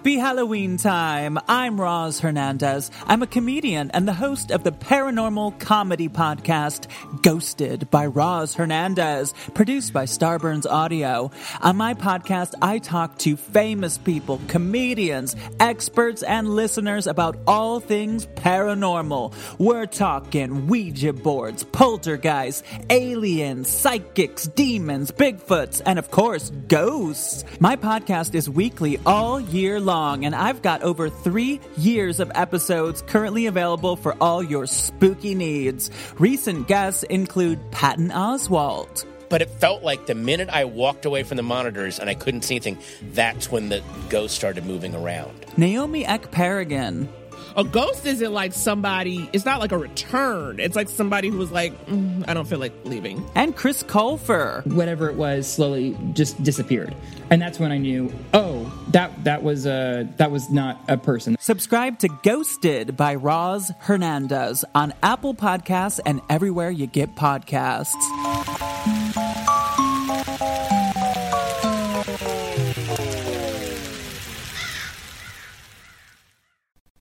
Happy Halloween time! I'm Roz Hernandez. I'm a comedian and the host of the paranormal comedy podcast Ghosted by Roz Hernandez, produced by Starburns Audio. On my podcast, I talk to famous people, comedians, experts, and listeners about all things paranormal. We're talking Ouija boards, poltergeists, aliens, psychics, demons, Bigfoots, and of course, ghosts. My podcast is weekly all year long, and I've got over three years of episodes currently available for all your spooky needs. Recent guests include Patton Oswalt. But it felt like the minute I walked away from the monitors and I couldn't see anything, that's when the ghost started moving around. Naomi Ekperigin. A ghost isn't like somebody, it's not like a return. It's like somebody who was like, mm, I don't feel like leaving. And Chris Colfer. Whatever it was slowly just disappeared. And that's when I knew, oh, that that was a that was not a person. Subscribe to Ghosted by Roz Hernandez on Apple Podcasts and everywhere you get podcasts.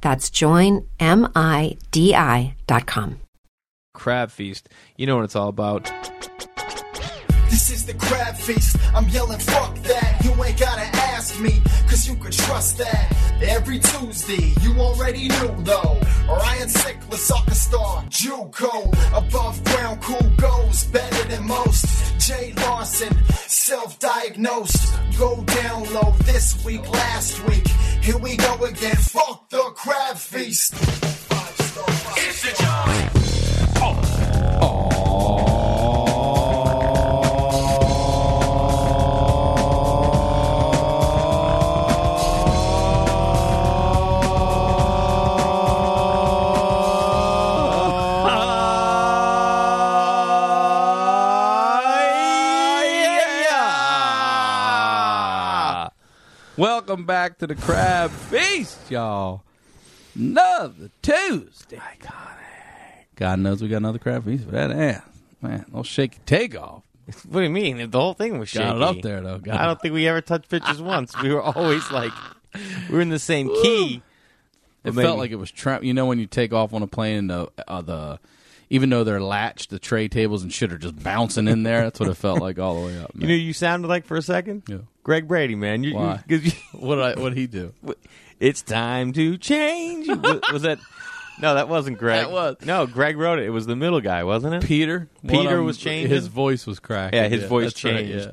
That's joinmidi.com. Crab Feast. You know what it's all about. This is the crab feast. I'm yelling, fuck that. You ain't gotta ask me, cause you could trust that. Every Tuesday, you already knew though. Ryan Sickler, soccer star, Juco. Above ground, cool goes, better than most. Jay Larson, self diagnosed. Go down low this week, last week. Here we go again. Fuck the crab feast. It's the joy. Welcome back to the Crab Feast, y'all. Another Tuesday. God knows we got another Crab Feast for that ass. Man, no shaky takeoff. What do you mean? The whole thing was shaky. Got it up there, though. Got I don't think we ever touched pitches once. We were always like, we were in the same key. It But felt like it was trap. You know when you take off on a plane and the uh, the even though they're latched, the tray tables and shit are just bouncing in there. That's what it felt like all the way up. You know, you sounded like for a second. Yeah. Greg Brady, man. You, Why? You, 'cause you- what did I, what he do? it's time to change. was, was that? No, that wasn't Greg. That was. no. Greg wrote it. It was the middle guy, wasn't it? Peter. Peter was them- changing? His voice was cracking. yeah, his voice that's right, changed. yeah.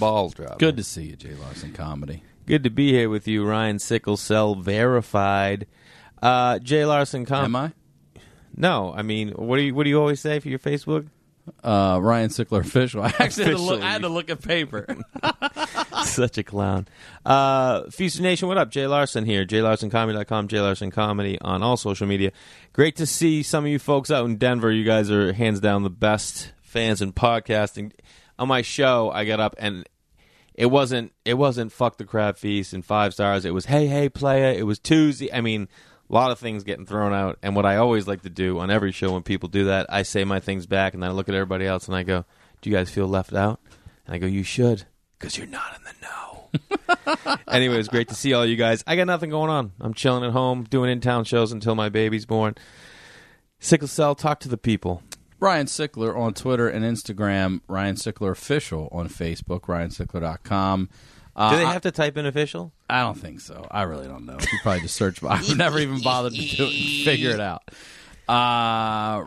Balls dropped. Good to see you, Jay Larson comedy. Good to be here with you, Ryan Sickle Cell verified. Uh, Jay Larson, com- Am I? No, I mean, what do you what do you always say for your Facebook? Uh, Ryan Sickler official. I actually had to look, Official. I had to look at paper. Such a clown. Uh, Feaster Nation, what up? Jay Larson here. JayLarsonComedy.com, Jay Larson Comedy on all social media. Great to see some of you folks out in Denver. You guys are hands down the best fans in podcasting. On my show, I got up and it wasn't it wasn't fuck the crab feast and five stars. It was hey hey playa. It was Tuesday. I mean, a lot of things getting thrown out. And what I always like to do on every show when people do that, I say my things back and then I look at everybody else and I go, "Do you guys feel left out?" And I go, "You should, because you're not in the know." anyway, it's great to see all you guys. I got nothing going on. I'm chilling at home, doing in town shows until my baby's born. Sickle cell, talk to the people. Ryan Sickler on Twitter and Instagram. Ryan Sickler official on Facebook. RyanSickler.com. Uh, Do they have to type in official? I don't think so. I really don't know. You probably just search. I've never even bothered to do it and figure it out. Uh,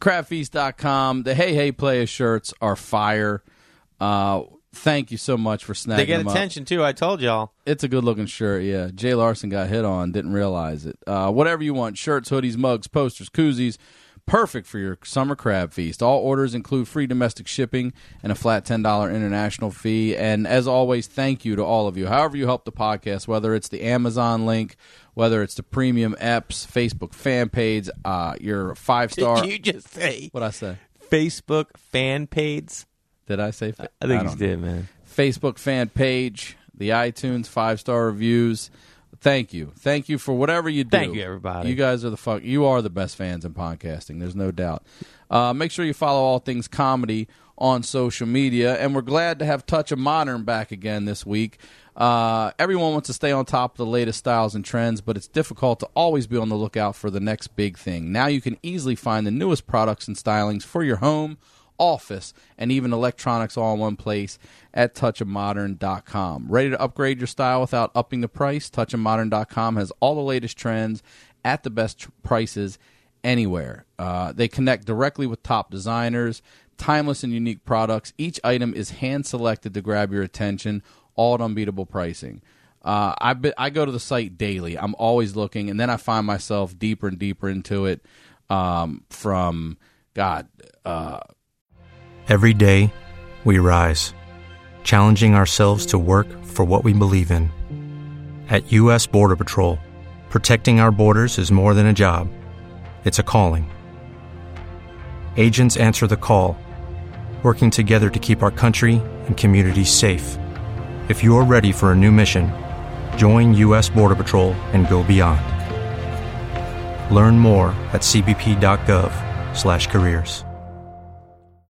crabfeast.com. The Hey Hey Playa shirts are fire. Uh, thank you so much for snagging They get them up. attention too. I told y'all. It's a good looking shirt, yeah. Jay Larson got hit on, didn't realize it. Uh, whatever you want shirts, hoodies, mugs, posters, koozies. Perfect for your summer crab feast. All orders include free domestic shipping and a flat $10 international fee. And as always, thank you to all of you. However, you help the podcast, whether it's the Amazon link, whether it's the premium apps, Facebook fan page, uh, your five star. Did you just say What I say? Facebook fan page? Did I say? Fa- I think you don't did, man. Facebook fan page, the iTunes five star reviews. Thank you, thank you for whatever you do. Thank you, everybody. You guys are the fuck. You are the best fans in podcasting. There's no doubt. Uh, make sure you follow all things comedy on social media, and we're glad to have Touch of Modern back again this week. Uh, everyone wants to stay on top of the latest styles and trends, but it's difficult to always be on the lookout for the next big thing. Now you can easily find the newest products and stylings for your home, office, and even electronics all in one place at touchofmodern.com. Ready to upgrade your style without upping the price? Touchofmodern.com has all the latest trends at the best tr- prices anywhere. Uh, they connect directly with top designers, timeless and unique products. Each item is hand selected to grab your attention, all at unbeatable pricing. Uh, I be, I go to the site daily. I'm always looking, and then I find myself deeper and deeper into it. Um, from God, uh, Every day, we rise, challenging ourselves to work for what we believe in. At U.S. Border Patrol, protecting our borders is more than a job, it's a calling. Agents answer the call, working together to keep our country and communities safe. If you're ready for a new mission, join U.S. Border Patrol and go beyond. Learn more at cbp.gov/careers.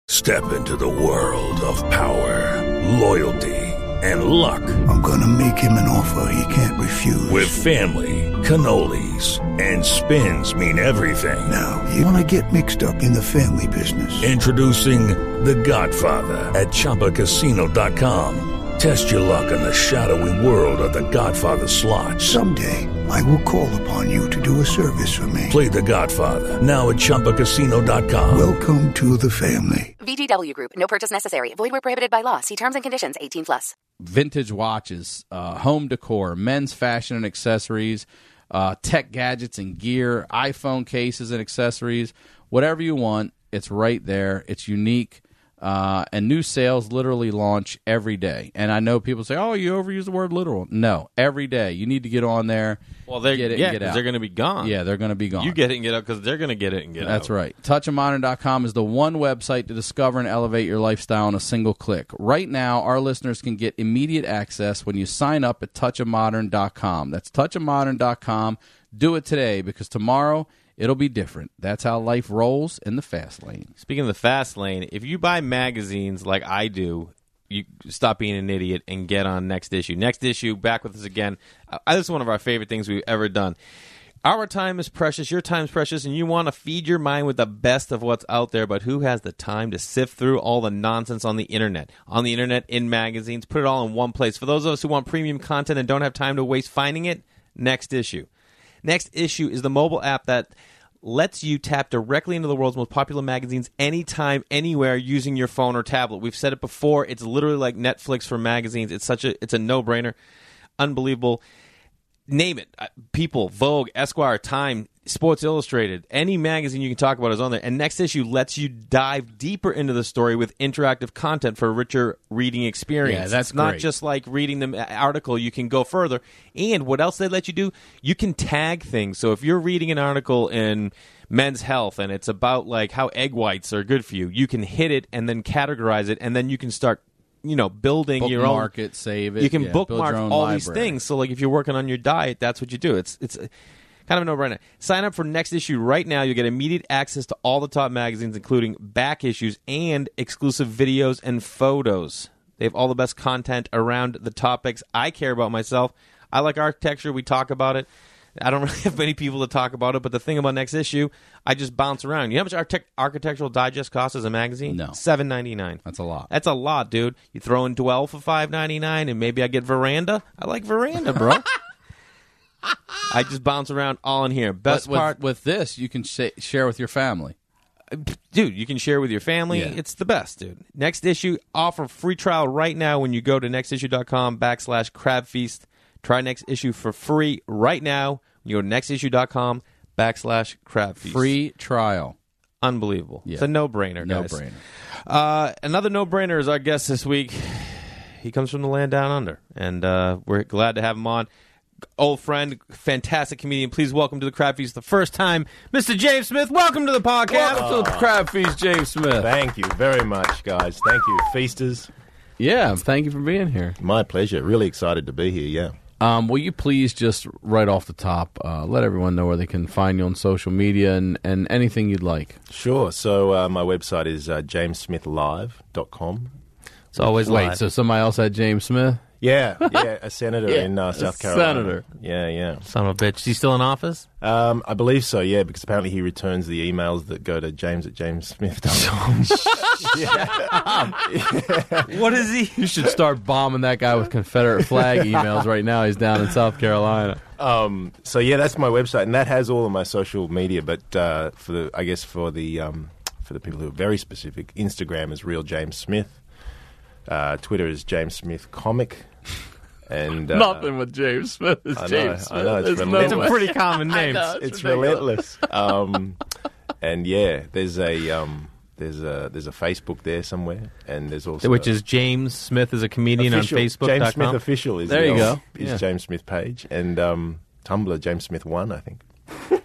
Step into the world of power, loyalty, and luck. I'm gonna make him an offer he can't refuse. With family, cannolis, and spins mean everything. Now, you wanna get mixed up in the family business. Introducing The Godfather at ChumbaCasino.com. Test your luck in the shadowy world of The Godfather slot. Someday, I will call upon you to do a service for me. Play The Godfather now at ChumbaCasino.com. Welcome to the family. VGW Group. No purchase necessary. Void where prohibited by law. See terms and conditions. 18 plus. vintage watches, uh, home decor, men's fashion and accessories, uh, tech gadgets and gear, iPhone cases and accessories, whatever you want, it's right there. It's unique. Uh, and new sales literally launch every day. And I know people say, "Oh, you overuse the word literal." No, every day you need to get on there. Well, they're get it yeah, and get out. they're going to be gone. Yeah, they're going to be gone. You get it and get out because they're going to get it and get out. That's right. Touchofmodern.com is the one website to discover and elevate your lifestyle in a single click. Right now, our listeners can get immediate access when you sign up at touchofmodern.com. That's touchofmodern.com. Do it today because tomorrow it'll be different. That's how life rolls in the fast lane. Speaking of the fast lane, if you buy magazines like I do, you stop being an idiot and get on next issue. Next issue, back with us again. Uh, this is one of our favorite things we've ever done. Our time is precious, your time is precious, and you want to feed your mind with the best of what's out there, but who has the time to sift through all the nonsense on the internet? On the internet, in magazines, put it all in one place. For those of us who want premium content and don't have time to waste finding it, next issue. Next issue is the mobile app that lets you tap directly into the world's most popular magazines anytime, anywhere using your phone or tablet. We've said it before. It's literally like Netflix for magazines. It's such a it's a no brainer, unbelievable. Name it, Uh, People, Vogue, Esquire, Time, Sports Illustrated, any magazine you can talk about is on there. And next issue lets you dive deeper into the story with interactive content for a richer reading experience. Yeah, that's it's not great. just like reading the article. You can go further. And what else they let you do? You can tag things. So if you're reading an article in Men's Health and it's about like how egg whites are good for you, you can hit it and then categorize it, and then you can start. You know, building your own Bookmark it, save it, You can yeah, bookmark all these things. So, like, if you're working on your diet, that's what you do. It's it's kind of a no-brainer. Sign up for next issue right now. You'll get immediate access to all the top magazines, including back issues and exclusive videos and photos. They have all the best content around the topics I care about myself. I like architecture. We talk about it. I don't really have many people to talk about it, but the thing about next issue, I just bounce around. You know how much Architect- Architectural Digest costs as a magazine? No. seven ninety nine. That's a lot. That's a lot, dude. You throw in Dwell for five ninety nine, and maybe I get Veranda. I like Veranda, bro. I just bounce around all in here. Best with, part, with this, you can sh- share with your family. Uh, dude, you can share with your family. Yeah. It's the best, dude. Next issue, offer free trial right now when you go to nextissue.com backslash crab feast. Try next issue for free right now. When you go to nextissue.com backslash crab feast. Free trial. Unbelievable. Yeah. It's a no brainer, No guys. brainer. Uh, another no brainer is our guest this week. He comes from the land down under, and uh, we're glad to have him on. Old friend, fantastic comedian. Please welcome to the Crab Feast the first time, Mr. James Smith. Welcome to the podcast. Welcome to the Crab Feast, James Smith. Thank you very much, guys. Thank you, feasters. Yeah, thank you for being here. My pleasure. Really excited to be here. Yeah. Um, will you please just right off the top uh, let everyone know where they can find you on social media and, and anything you'd like? Sure. So uh, my website is uh, jamessmithlive.com. It's always Wait, live. so somebody else had James Smith? Yeah, yeah, a senator Yeah, in uh, a South Carolina. senator. Yeah, yeah. Son of a bitch. Is he still in office? Um, I believe so, yeah, because apparently he returns the emails that go to james at jamessmith.com. What is he? You should start bombing that guy with Confederate flag emails right now. He's down in South Carolina. Um, so yeah, that's my website, and that has all of my social media. But uh, for the, I guess for the um, for the people who are very specific, Instagram is real James Smith. Uh, Twitter is James Smith Comic. And uh, Nothing with James Smith is I know, James I know, Smith. it's There's relentless. no It's a pretty common name. know, it's ridiculous. relentless. um, and yeah, there's a um, there's a there's a Facebook there somewhere, and there's also Which is James Smith is a comedian official, on Facebook. James Smith official is There the you go. Is Yeah. James Smith page and um, Tumblr James Smith one I think.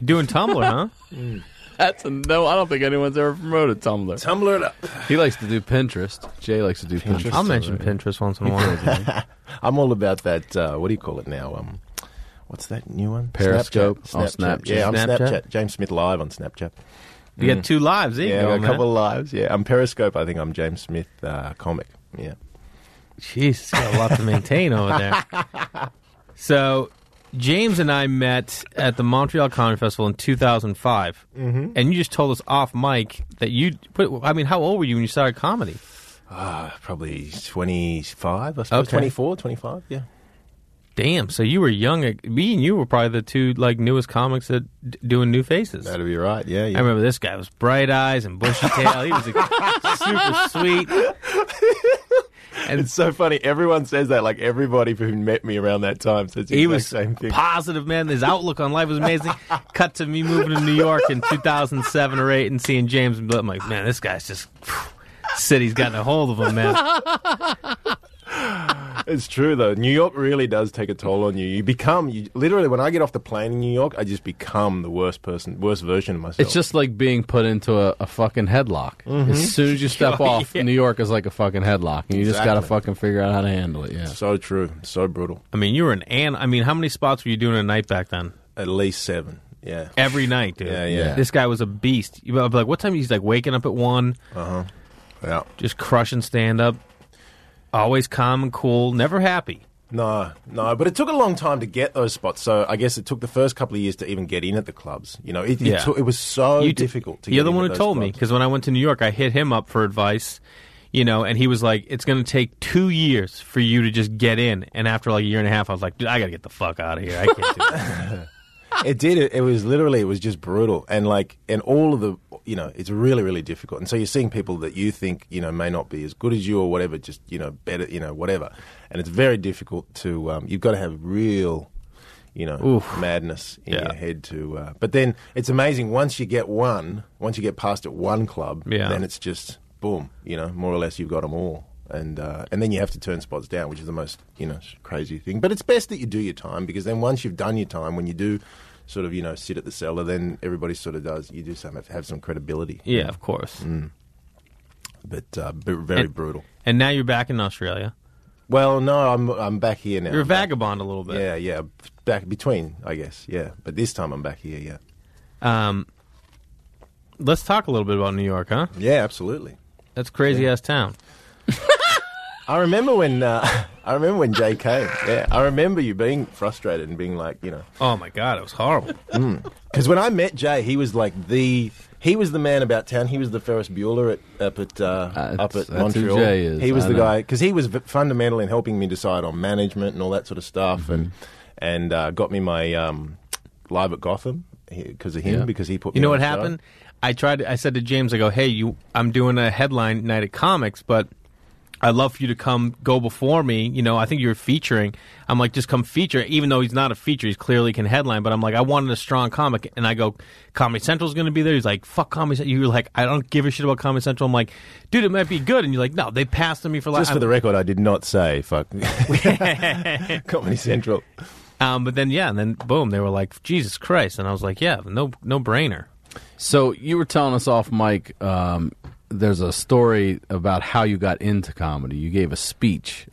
Doing Tumblr, huh? That's a no. I don't think anyone's ever promoted Tumblr. Tumblr it up. He likes to do Pinterest. Jay likes to do Pinterest. I'll mention Pinterest once in a while. I'm all about that. Uh, what do you call it now? Um, what's that new one? Periscope? Snapchat. Oh, Snapchat. Yeah, I'm Snapchat? Snapchat. James Smith live on Snapchat. You got two lives. There you yeah, go, a man. couple of lives. Yeah, I'm Periscope. I think I'm James Smith uh, comic. Yeah. Jeez, it's got a lot to maintain over there. So, James and I met at the Montreal Comedy Festival in 2005, Mhm. and you just told us off mic that you. I mean, how old were you when you started comedy? Uh, probably 25, I suppose. Okay. 24, 25, yeah. Damn. So you were young. Me and you were probably the two like newest comics at d- doing new faces. That'd be right. Yeah, yeah. I remember this guy was bright eyes and bushy tail. He was a, super sweet. And it's so funny. Everyone says that. Like everybody who met me around that time says He was same thing. positive, man. His outlook on life was amazing. Cut to me moving to New York in 2007 or 8 and seeing James. and I'm like, man, this guy's just City's gotten a hold of him, man. It's true though. New York really does take a toll on you. You become you literally when I get off the plane in New York, I just become the worst person, worst version of myself. It's just like being put into a, a fucking headlock. Mhm. As soon as you step Oh, off, yeah. New York is like a fucking headlock, and you just got to fucking figure out how to handle it. Yeah. so true, so brutal. I mean, you were an an. I mean, how many spots were you doing a night back then? At least seven. Yeah. Every night, dude. Yeah, yeah. This guy was a beast. You would be like, what time? He's like waking up at one. Uh huh. Yeah. Just crushing stand up. Always calm and cool. Never happy. No, no, but it took a long time to get those spots. So I guess it took the first couple of years to even get in at the clubs. You know, it, Yeah. it, took, it was so You difficult to. You're the one who told me because when I went to New York, I hit him up for advice. You know, and he was like, "It's going to take two years for you to just get in." And after like a year and a half, I was like, "Dude, I got to get the fuck out of here. I can't do that." it did. It, it was literally, it was just brutal, and like, and all of the, you know, it's really, really difficult. And so you're seeing people that you think, you know, may not be as good as you or whatever, just you know, better, you know, whatever. And it's very difficult to. Um, you've got to have real, you know, madness in your head to. Uh, but then it's amazing once you get one, once you get past at one club, Yeah. then it's just boom, you know, more or less you've got them all. And uh, and then you have to turn spots down, which is the most you know crazy thing. But it's best that you do your time because then once you've done your time, when you do sort of you know sit at the cellar, then everybody sort of does. You do some have, have some credibility. Yeah, of course. Mm. But uh, b- very And- brutal. and now you're back in Australia. Well, no, I'm I'm back here now. You're a vagabond a little bit. Yeah, yeah, back between, I guess. Yeah, but this time I'm back here. Yeah. Um, let's talk a little bit about New York, huh? Yeah, absolutely. That's crazy ass town. I remember when uh, I remember when Jay came. Yeah, I remember you being frustrated and being like, you know, Oh my god, it was horrible. Because when I met Jay, he was like the he was the man about town. He was the Ferris Bueller at, up at uh, up at that's who Montreal. Jay is. He was I the know. guy because he was v- fundamental in helping me decide on management and all that sort of stuff, and Mm-hmm. and uh, got me my um, live at Gotham because of him Yeah. because he put. You me know on what the show. happened? I tried. I said to James, I go, "Hey, you, I'm doing a headline night at comics, but I'd love for you to come go before me. You know, I think you're featuring. I'm like, just come feature. Even though he's not a feature, he's clearly can headline. But I'm like, I wanted a strong comic, and I go, Comedy Central's going to be there. He's like, fuck Comedy Central. You're like, I don't give a shit about Comedy Central. I'm like, dude, it might be good. And you're like, no, they passed on me for like. Just for the record, I did not say fuck Comedy Central. Um, but then yeah, and then boom, they were like, Jesus Christ, and I was like, yeah, no, no brainer. So you were telling us off mic. Um, there's a story about how you got into comedy. You gave a speech.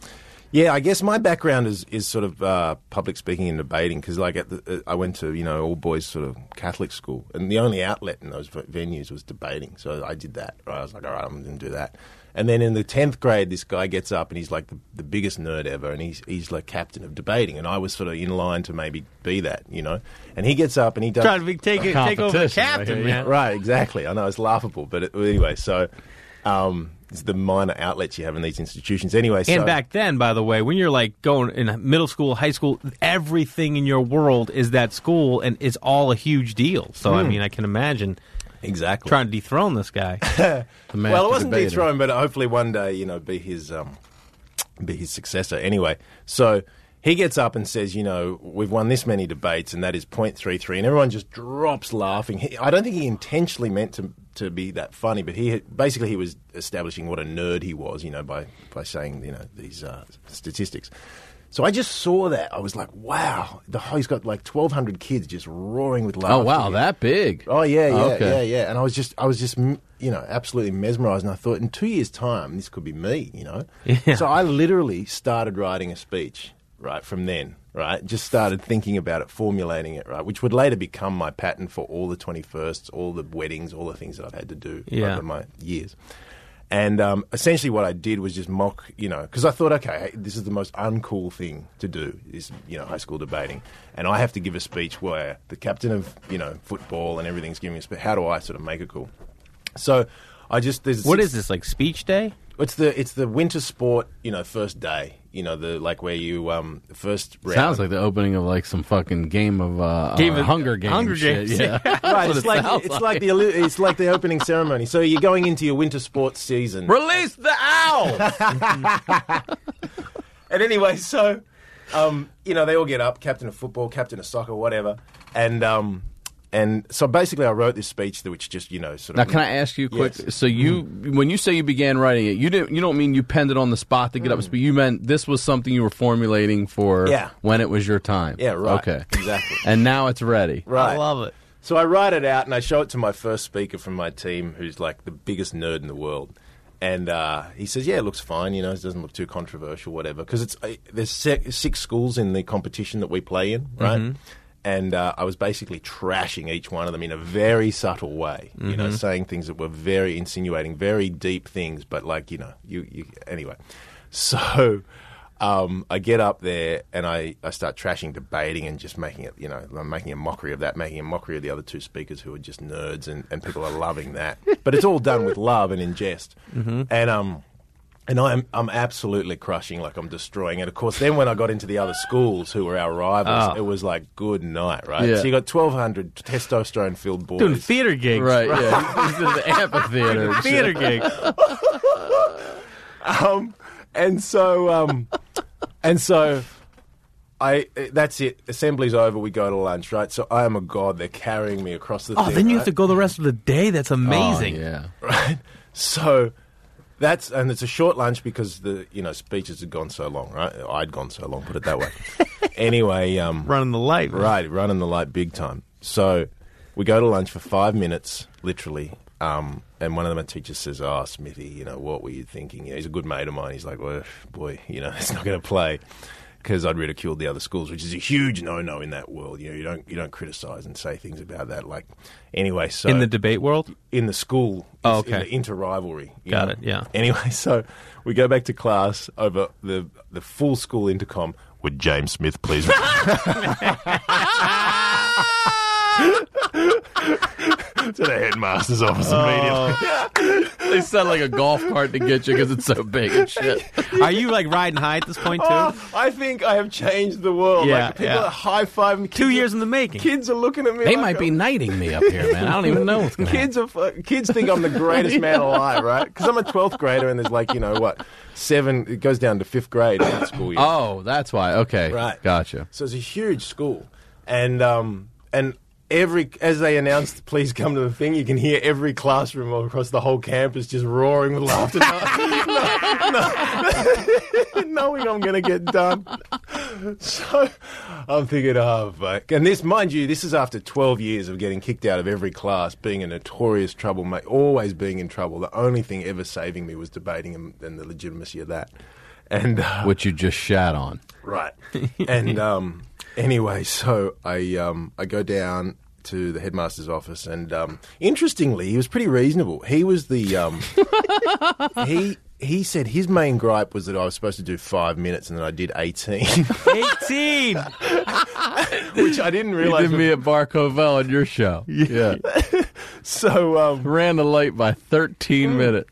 Yeah, I guess my background is, is sort of uh, public speaking and debating because like the, uh, I went to you know all boys sort of Catholic school and the only outlet in those venues was debating. So I did that. Right? I was like, all right, I'm going to do that. And then in the tenth grade, this guy gets up and he's like the, the biggest nerd ever, and he's he's like captain of debating, and I was sort of in line to maybe be that, you know. And he gets up and he does Trying to be, take it, take over the captain, man. Right, exactly. I know it's laughable, but it, anyway, so um, it's the minor outlets you have in these institutions. Anyway, And so, back then, by the way, when you're like going in middle school, high school, everything in your world is that school, and it's all a huge deal. So I Hmm. mean, I can imagine exactly trying to dethrone this guy. well, it wasn't dethroned, but hopefully one day, you know, be his um, be his successor. Anyway, so he gets up and says, you know, we've won this many debates, and that is point three three, and everyone just drops laughing. He, I don't think he intentionally meant to to be that funny, but he had, basically he was establishing what a nerd he was, you know, by by saying you know these uh, statistics. So I just saw that. I was like, wow. The, he's got like 1,200 kids just roaring with laughter. Oh wow, that big. Oh yeah, yeah, Okay. yeah, yeah. And I was just, I was just, you know, absolutely mesmerized. And I thought, in two years' time, this could be me. You know. Yeah. So I literally started writing a speech right from then. Right, just started thinking about it, formulating it. Right, which would later become my pattern for all the twenty firsts, all the weddings, all the things that I've had to do Yeah. over my years. And um, essentially, what I did was just mock, you know, because I thought, okay, this is the most uncool thing to do, is you know, high school debating, and I have to give a speech where the captain of you know football and everything's giving a speech. How do I sort of make it cool? So I just there's What is this like speech day? It's the it's the winter sport, you know, first day, you know, the like where you um first round. Sounds like the opening of like some fucking game of uh, Game uh, of- Hunger Games. Hunger shit. Games. Yeah, right. It's it like sounds it's like the it's like the opening ceremony. So you're going into your winter sports season. Release the owl. and anyway, so um, you know they all get up, captain of football, captain of soccer, whatever, and um, and so basically, I wrote this speech, which just you know sort of. Now, can I ask you quick? Yes. So you, when you say you began writing it, you didn't. You don't mean you penned it on the spot to get up to speed. You meant this was something you were formulating for Yeah. when it was your time. Yeah, right. Okay, Exactly. And now it's ready. Right. I love it. So I write it out and I show it to my first speaker from my team, who's like the biggest nerd in the world. And uh, he says, "Yeah, it looks fine. You know, it doesn't look too controversial, whatever." Because it's uh, there's six schools in the competition that we play in, right? Mhm. And uh, I was basically trashing each one of them in a very subtle way, you know, Mhm. saying things that were very insinuating, very deep things, but like you know, you, you anyway. So um, I get up there and I, I start trashing, debating, and just making it, you know, I'm making a mockery of that, making a mockery of the other two speakers who are just nerds, and, and people are loving that. But it's all done with love and in jest. Mhm. And um, and I'm I'm absolutely crushing, like I'm destroying. And of course, then when I got into the other schools who were our rivals, Oh. it was like good night, right? Yeah. So you got 1,200 testosterone filled boys Doing theater gigs. Right. Yeah. He's in the amphitheater. Theater shit. gigs. um, and so, um, and so, I that's it. Assembly's over. We go to lunch, right? So I am a god. They're carrying me across the. Oh, thing, then you right? have to go the rest of the day. That's amazing. Oh, yeah. right? So that's and it's a short lunch because the you know speeches had gone so long, right? I'd gone so long, put it that way. anyway, um, Running the light. right, running the light big time. So we go to lunch for five minutes, literally. Um, and one of my teachers says, "Oh, Smithy, you know what were you thinking?" You know, he's a good mate of mine. He's like, "Well, boy, you know, it's not going to play." Because I'd ridiculed the other schools, which is a huge no-no in that world. You know, you don't you don't criticize and say things about that. Like, anyway, so In the debate world? in the school, Oh, in okay. the inter rivalry. Got it, yeah. Anyway, so we go back to class over the the full school intercom. Would James Smith please? to the headmaster's office immediately. They sound like a golf cart to get you because it's so big and shit. Are you like riding high at this point too? Oh, I think I have changed the world. Yeah, like, people yeah. are high fiving. Two years in the making. Kids are looking at me. They like might be I'm- knighting me up here, man. I don't even know what's going to happen. Kids are fu- kids think I'm the greatest man alive, right? Because I'm a twelfth grader, and there's like you know what, seven. It goes down to fifth grade in that school year. Oh, that's why. Okay. Right. Gotcha. So it's a huge school, and um, and every as they announced, please come to the thing. You can hear every classroom all across the whole campus just roaring with laughter, no- no- knowing I'm going to get done. So I'm thinking, oh fuck! And this, mind you, this is after 12 years of getting kicked out of every class, being a notorious troublemaker, always being in trouble. The only thing ever saving me was debating and, and the legitimacy of that. And uh, Which you just shat on. Right. and um, anyway, so I um, I go down to the headmaster's office, and um, interestingly, he was pretty reasonable. He was the um, he he said his main gripe was that I was supposed to do five minutes, and then I did eighteen, 18. which I didn't You realize. did me at Bar Covell on your show. Yeah. so, um, Ran the late by 13 minutes.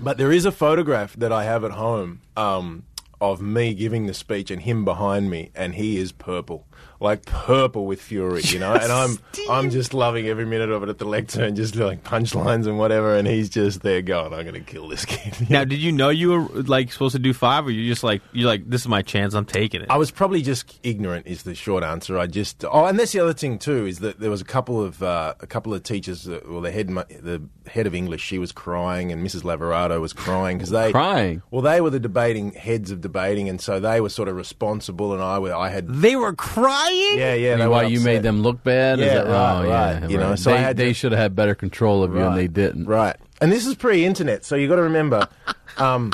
but there is a photograph that I have at home um, of me giving the speech and him behind me, and he is purple, like purple with fury, you know. and I'm I'm just loving every minute of it at the lectern, just like punchlines and whatever, and he's just there going, "I'm going to kill this kid." Now, did you know you were like supposed to do five, or you just like you're like this is my chance, I'm taking it. I was probably just ignorant. Is the short answer. I just oh, and that's the other thing too is that there was a couple of uh, a couple of teachers. That, well, the head the head of English, she was crying, and Mrs. Laverato was crying because they Crying? Well, they were the debating heads of debating, and so they were sort of responsible, and I were, I had They were crying. Yeah yeah. They Why you upset. made them look bad? Yeah, that- right, oh, right. yeah, You know, right. so they, I had they should have had better control of you, and they didn't. Right. And this is pre-internet, so you got to remember. Um,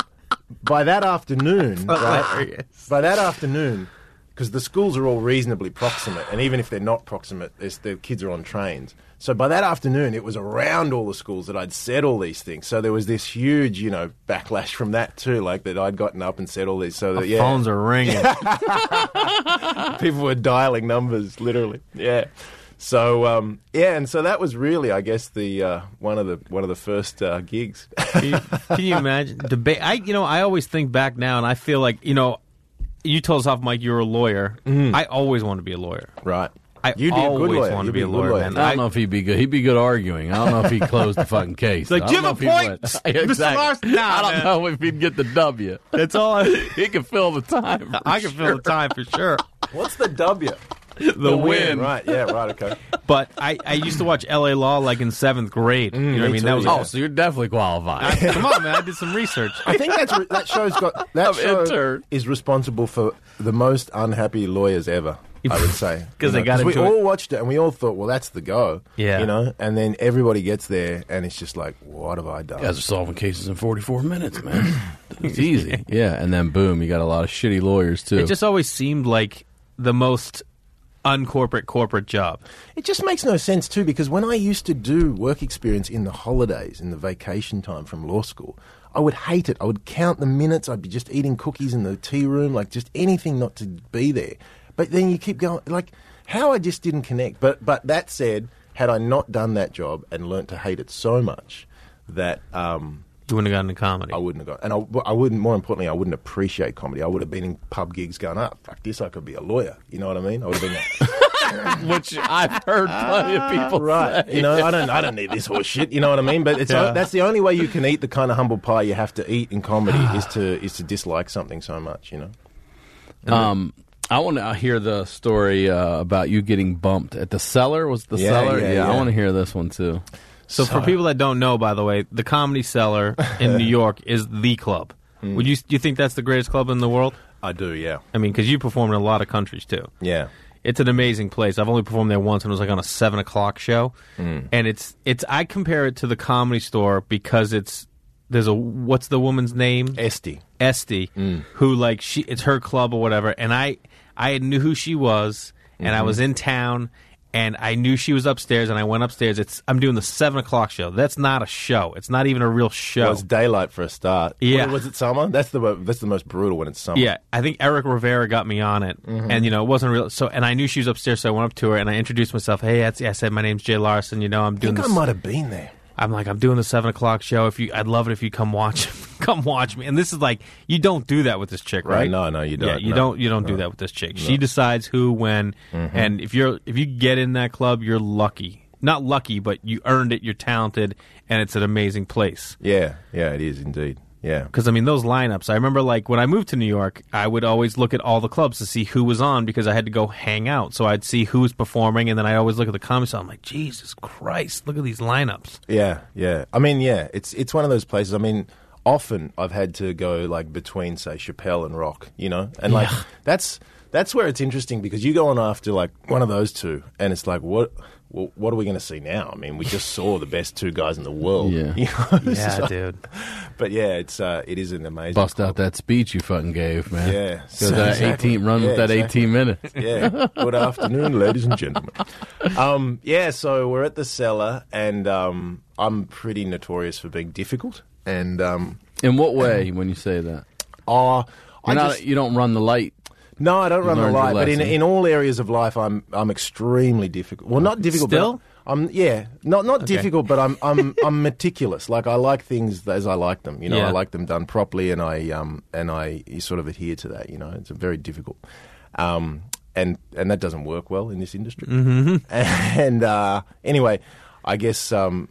by that afternoon, right? By that afternoon, because the schools are all reasonably proximate, and even if they're not proximate, there's- the kids are on trains. So by that afternoon, it was around all the schools that I'd said all these things. So there was this huge, you know, backlash from that too, like that I'd gotten up and said all these. So that yeah, Phones are ringing. people were dialing numbers literally yeah so um, yeah and so that was really i guess the uh, one of the one of the first uh, gigs can, you, can you imagine debate? I you know I always think back now, and I feel like you know, you told us off, Mike, you're a lawyer. Mm-hmm. I always want to be a lawyer. right I You'd be a good always lawyer. want to You'd be be a a good lawyer, lawyer. man. I don't know if he'd be good. He'd be good arguing. I don't know if he'd close the fucking case. Like, I do you have a point, would. Mr. Exactly. Larson? Nah, I don't man. know if he'd get the W. That's all. I, He can fill the time. I can fill the time for sure. what's the w the, win. Right, yeah, right, okay. But I, I used to watch L.A. Law like in seventh grade. you know what I mm, mean? too, That was yeah. Oh, so you're definitely qualified. I- come on, man! I did some research. I think that's re- that show's got that I'm show intern. is responsible for the most unhappy lawyers ever. I would say 'Cause they You know, got we into it. all watched it and we all thought, well, that's the go. Yeah. you know. And then everybody gets there and it's just like, what have I done? You guys are solving cases in 44 minutes, man. It's easy. Yeah, and then boom, you got a lot of shitty lawyers too. It just always seemed like the most uncorporate corporate job. It just makes no sense too because when I used to do work experience in the holidays, in the vacation time from law school, I would hate it. I would count the minutes. I'd be just eating cookies in the tea room, like just anything not to be there. But then you keep going, like how I just didn't connect. But but that said, had I not done that job and learnt to hate it so much that um, You wouldn't have gotten into comedy. I wouldn't have got, and I, I wouldn't. More importantly, I wouldn't appreciate comedy. I would have been in pub gigs going, "Ah, fuck this! I could be a lawyer." You know what I mean? I would have been. which I've heard plenty of people right. say. You know, I don't, I don't need this horse shit. You know what I mean? But it's Yeah. that's the only way you can eat the kind of humble pie you have to eat in comedy is to is to dislike something so much. You know. Um, I want to hear the story uh, about you getting bumped at the cellar. Was the Yeah, cellar? yeah, I yeah. want to hear this one too. So, for people that don't know, by the way, the Comedy Cellar in New York is the club. Would you you think that's the greatest club in the world? I do, yeah. I mean, because you perform in a lot of countries too. Yeah. It's an amazing place. I've only performed there once, and it was like on a seven o'clock show. Mm. And it's it's I compare it to the Comedy Store because it's there's a what's the woman's name? Estee. Estee, Mm. who like she it's her club or whatever. And I I knew who she was, and I Mhm. was in town, and I knew she was upstairs, and I went upstairs. It's I'm doing the seven o'clock show. That's not a show. It's not even a real show. Well, it's daylight for a start. Yeah. Was it summer? That's the that's the most brutal when it's summer. Yeah, I think Eric Rivera got me on it, Mhm. and you know it wasn't real. So, and I knew she was upstairs, so I went up to her and I introduced myself. Hey, I said my name's Jay Larson. You know, I'm I doing. think I might have been there. I'm like, I'm doing the seven o'clock show. If you, I'd love it if you come watch, come watch me. And this is like, you don't do that with this chick, Right, right? no, no, you don't, Yeah, you no. don't, you don't do that with this chick. No. She decides who, when, Mhm. and if you're, if you get in that club, you're lucky. Not lucky, but you earned it. You're talented, and it's an amazing place. Yeah, yeah, it is indeed. Yeah. Because I mean, those lineups. I remember, like when I moved to New York, I would always look at all the clubs to see who was on because I had to go hang out. So I'd see who was performing, and then I always look at the comedy. I'm like, Jesus Christ, look at these lineups. Yeah, yeah. I mean, yeah, it's it's one of those places. I mean, often I've had to go like between say Chappelle and Rock, you know, and like Yeah. that's that's where it's interesting because you go on after like one of those two, and it's like what. Well, what are we going to see now? I mean, we just saw the best two guys in the world. Yeah. You know, Yeah, like- dude. But yeah, it's uh, it is an amazing. Bust out that speech you fucking gave, man. Yeah. Go that Exactly. 18, run Yeah, with that exactly. 18 minutes. Yeah. Good afternoon, ladies and gentlemen. Um, yeah, so we're at the cellar, and um, I'm pretty notorious for being difficult. And um, In what way when you say that? oh, I You're not, just, you don't run the light. No, I don't you run the light, but in in all areas of life, I'm I'm extremely difficult. Well, not difficult, Still? but I'm yeah, not not Okay. difficult, but I'm I'm I'm meticulous. Like I like things as I like them. You know, Yeah. I like them done properly, and I um and I sort of adhere to that. You know, it's very difficult. Um, and and that doesn't work well in this industry. Mhm. And uh, anyway, I guess um,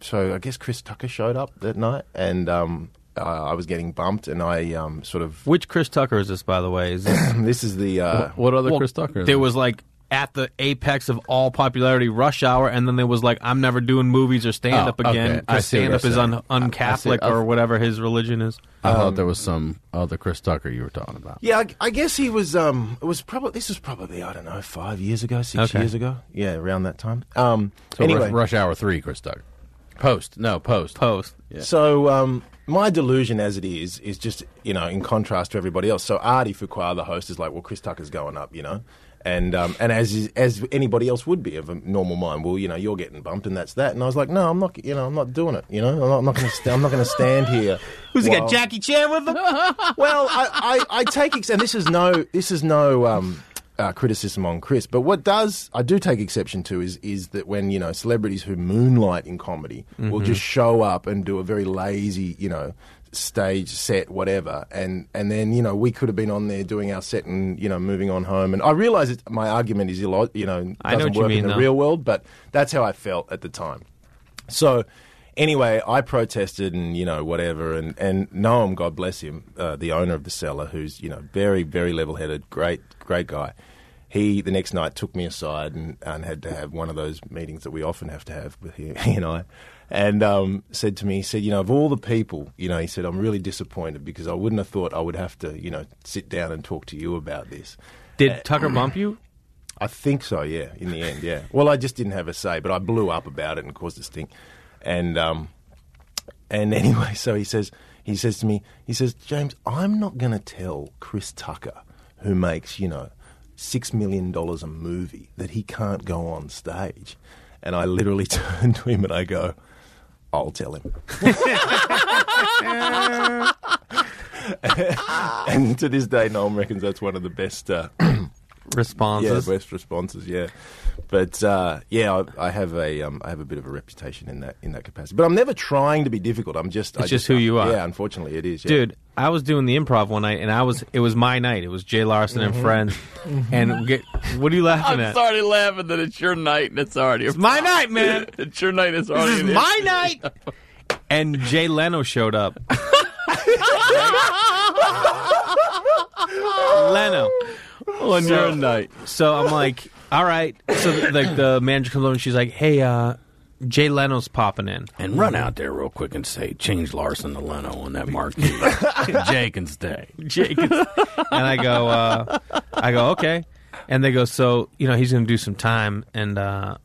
so. I guess Chris Tucker showed up that night, and um, uh, I was getting bumped, and I um, sort of. Which Chris Tucker is this, by the way? Is this, this is the. Uh, What other Well, Chris Tucker? is there there? was like at the apex of all popularity, Rush Hour, and then there was like, I'm never doing movies or stand up Oh, again I because see stand up is un- un-Catholic or whatever his religion is. I um, thought there was some other Chris Tucker you were talking about. Yeah, I, I guess he was. Um, it was probably this was probably I don't know five years ago, six Okay. years ago. Yeah, around that time. Um, So anyway, Rush, Rush Hour 3, Chris Tucker. Post. No, post. Post. Yeah. So um, my delusion, as it is, is just you know in contrast to everybody else. So Artie Fuqua, the host, is like, well, Chris Tucker's going up, you know, and um, and as is, as anybody else would be of a normal mind, well, you know, you're getting bumped, and that's that. And I was like, no, I'm not, you know, I'm not doing it. You know, I'm not, I'm not going to, st- I'm not going to stand here. Who's he got? Jackie Chan with him? well, I, I, I take ex- and this is no this is no um, uh, criticism on Chris, but what does I do take exception to is is that when you know celebrities who moonlight in comedy will Mhm. just show up and do a very lazy you know stage set whatever and and then you know we could have been on there doing our set and you know moving on home and I realize it, my argument is illo- you know I know doesn't you work mean, in the though. real world but that's how I felt at the time so anyway, I protested and you know whatever, and and Noam, God bless him, uh, the owner of the cellar, who's you know very very level headed, great great guy. he the next night took me aside and, and had to have one of those meetings that we often have to have with he, he and I, and um, said to me, he said, you know, of all the people, you know, he said, I'm really disappointed because I wouldn't have thought I would have to, you know, sit down and talk to you about this. Did Tucker bump you? I think so, yeah, in the end, yeah. Well, I just didn't have a say, but I blew up about it and caused a thing. And um, and anyway, so he says he says to me, he says, James, I'm not going to tell Chris Tucker, who makes you know six million dollars a movie, that he can't go on stage. And I literally turn to him and I go, I'll tell him. and to this day, Noam reckons that's one of the best uh, responses. Yeah, best responses. Yeah, but uh, yeah, I, I have a um, I have a bit of a reputation in that in that capacity. But I'm never trying to be difficult. I'm just It's I just who you are. Yeah, unfortunately, it is. Yeah. Dude, I was doing the improv one night, and I was it was my night. It was Jay Larson and Mhm. friends. And get, what are you laughing I'm at? already laughing that it's your night and it's already. It's my night, man. it's your night. It's This already. is an my issue. night. And Jay Leno showed up. Leno. On your night. So I'm like, all right. So like the manager comes over and she's like, hey, uh, Jay Leno's popping in. And run out there real quick and say, change Larson to Leno on that marquee. Jay can stay. Jay can And I go, uh, I go, okay. And they go, so, you know, he's going to do some time. And uh,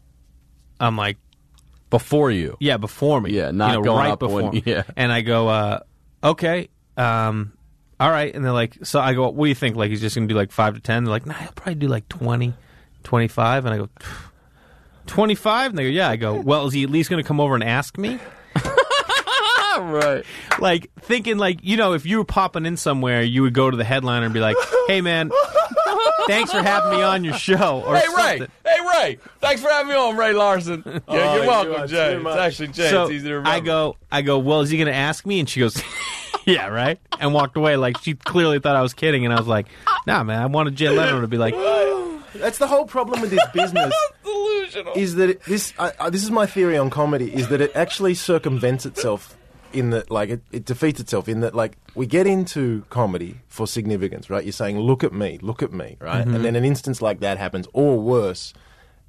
I'm like, Before you. yeah, before me. Yeah, not you know, going right up before when- me. yeah. And I go, uh, okay. Um, all right. And they're like, so I go, what do you think? Like, he's just going to do like 5 to 10? They're like, nah, he'll probably do like 20, 25. And I go, 25? And they go, yeah. I go, well, is he at least going to come over and ask me? right. Like, thinking, like, you know, if you were popping in somewhere, you would go to the headliner and be like, hey, man, thanks for having me on your show. Or hey Ray, something. hey Ray, thanks for having me on, Ray Larson. Yeah, Oh, you're welcome, are Jay. It's actually Jay. So it's easy to remember. I go, I go. Well, is he going to ask me? And she goes, Yeah, right. And walked away. Like she clearly thought I was kidding. And I was like, Nah, man. I wanted Jay Leno to be like, That's the whole problem with this business. Is that it, this? I, I, this is my theory on comedy: is that it actually circumvents itself in that, like, it, it defeats itself in that, like, we get into comedy for significance, right? You're saying, "Look at me, look at me," right? And then an instance like that happens, or worse,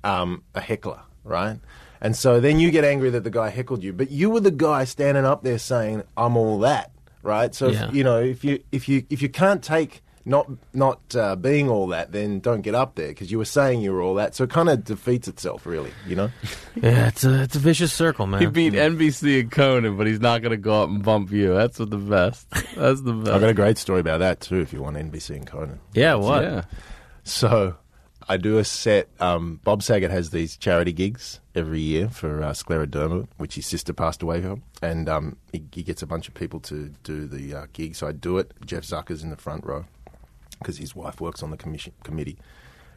um, a heckler, right? And so then you get angry that the guy heckled you, but you were the guy standing up there saying, "I'm all that," right? So Yeah. if, you know, if you if you if you can't take not not uh, being all that, then don't get up there because you were saying you were all that. So it kind of defeats itself, really. You know? Yeah, it's a it's a vicious circle, man. He beat NBC and Conan, but he's not going to go up and bump you. That's what the best. That's the best. I've got a great story about that too. If you want NBC and Conan. Yeah, what? Yeah. So I do a set. Um, Bob Saget has these charity gigs every year for uh, scleroderma, which his sister passed away from, and um, he, he gets a bunch of people to do the uh, gig. So I do it. Jeff Zucker's in the front row because his wife works on the commission committee,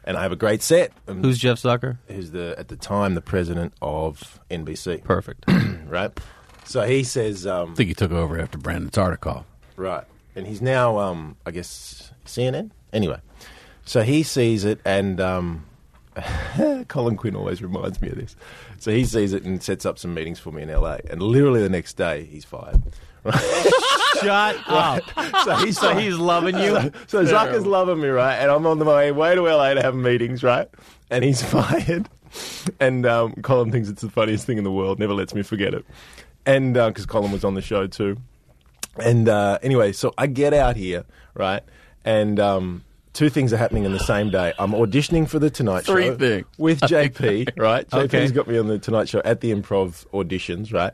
and I have a great set. Um, Who's Jeff Zucker? Who's the at the time the president of NBC? Perfect. right. So he says. Um, I think he took over after Brandon Tartikoff. Right. And he's now, um, I guess, CNN? Anyway. So he sees it, and um, Colin Quinn always reminds me of this. So he sees it and sets up some meetings for me in LA. And literally the next day, he's fired. Shut up. So he's, So he's loving you? So, so Zucker's loving me, right? And I'm on my way, to LA to have meetings, right? And he's fired. And um, Colin thinks it's the funniest thing in the world, never lets me forget it. And because Colin was on the show too. And uh, anyway, so I get out here, right? And um, two things are happening in the same day. I'm auditioning for the Tonight Three Show things. with JP, right? JP's Okay. got me on the Tonight Show at the Improv auditions, right?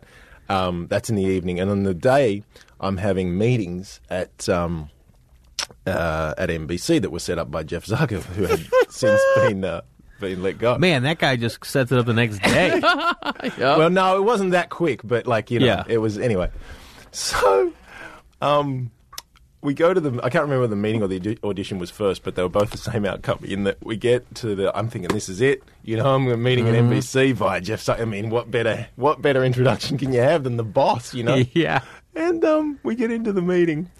Um, that's in the evening, and on the day, I'm having meetings at um, uh, at NBC that were set up by Jeff Zucker, who had since been uh, been let go. Man, that guy just sets it up the next day. Well, no, it wasn't that quick, but like you know, Yeah. it was anyway. So, um, we go to the. I can't remember the meeting or the audition was first, but they were both the same outcome. In that we get to the, I'm thinking this is it. You know, I'm meeting Mhm. at NBC via Jeff. Zucker. I mean, what better, what better introduction can you have than the boss? You know. yeah. And um, we get into the meeting,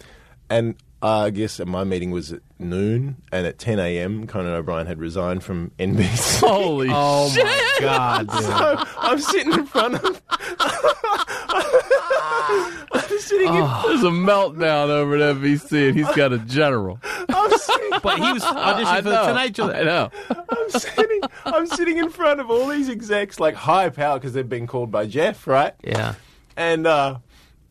and uh, I guess my meeting was at noon, and at 10 a.m., Conan O'Brien had resigned from NBC. Holy Oh shit. my god. So I'm sitting in front of I'm sitting in. There's a meltdown over at NBC, and he's got a general. I'm sitting, But he was auditioning I for know. the Tonight Show. I know. I'm sitting. I'm sitting in front of all these execs, like high power, because they've been called by Jeff, right? Yeah. and uh,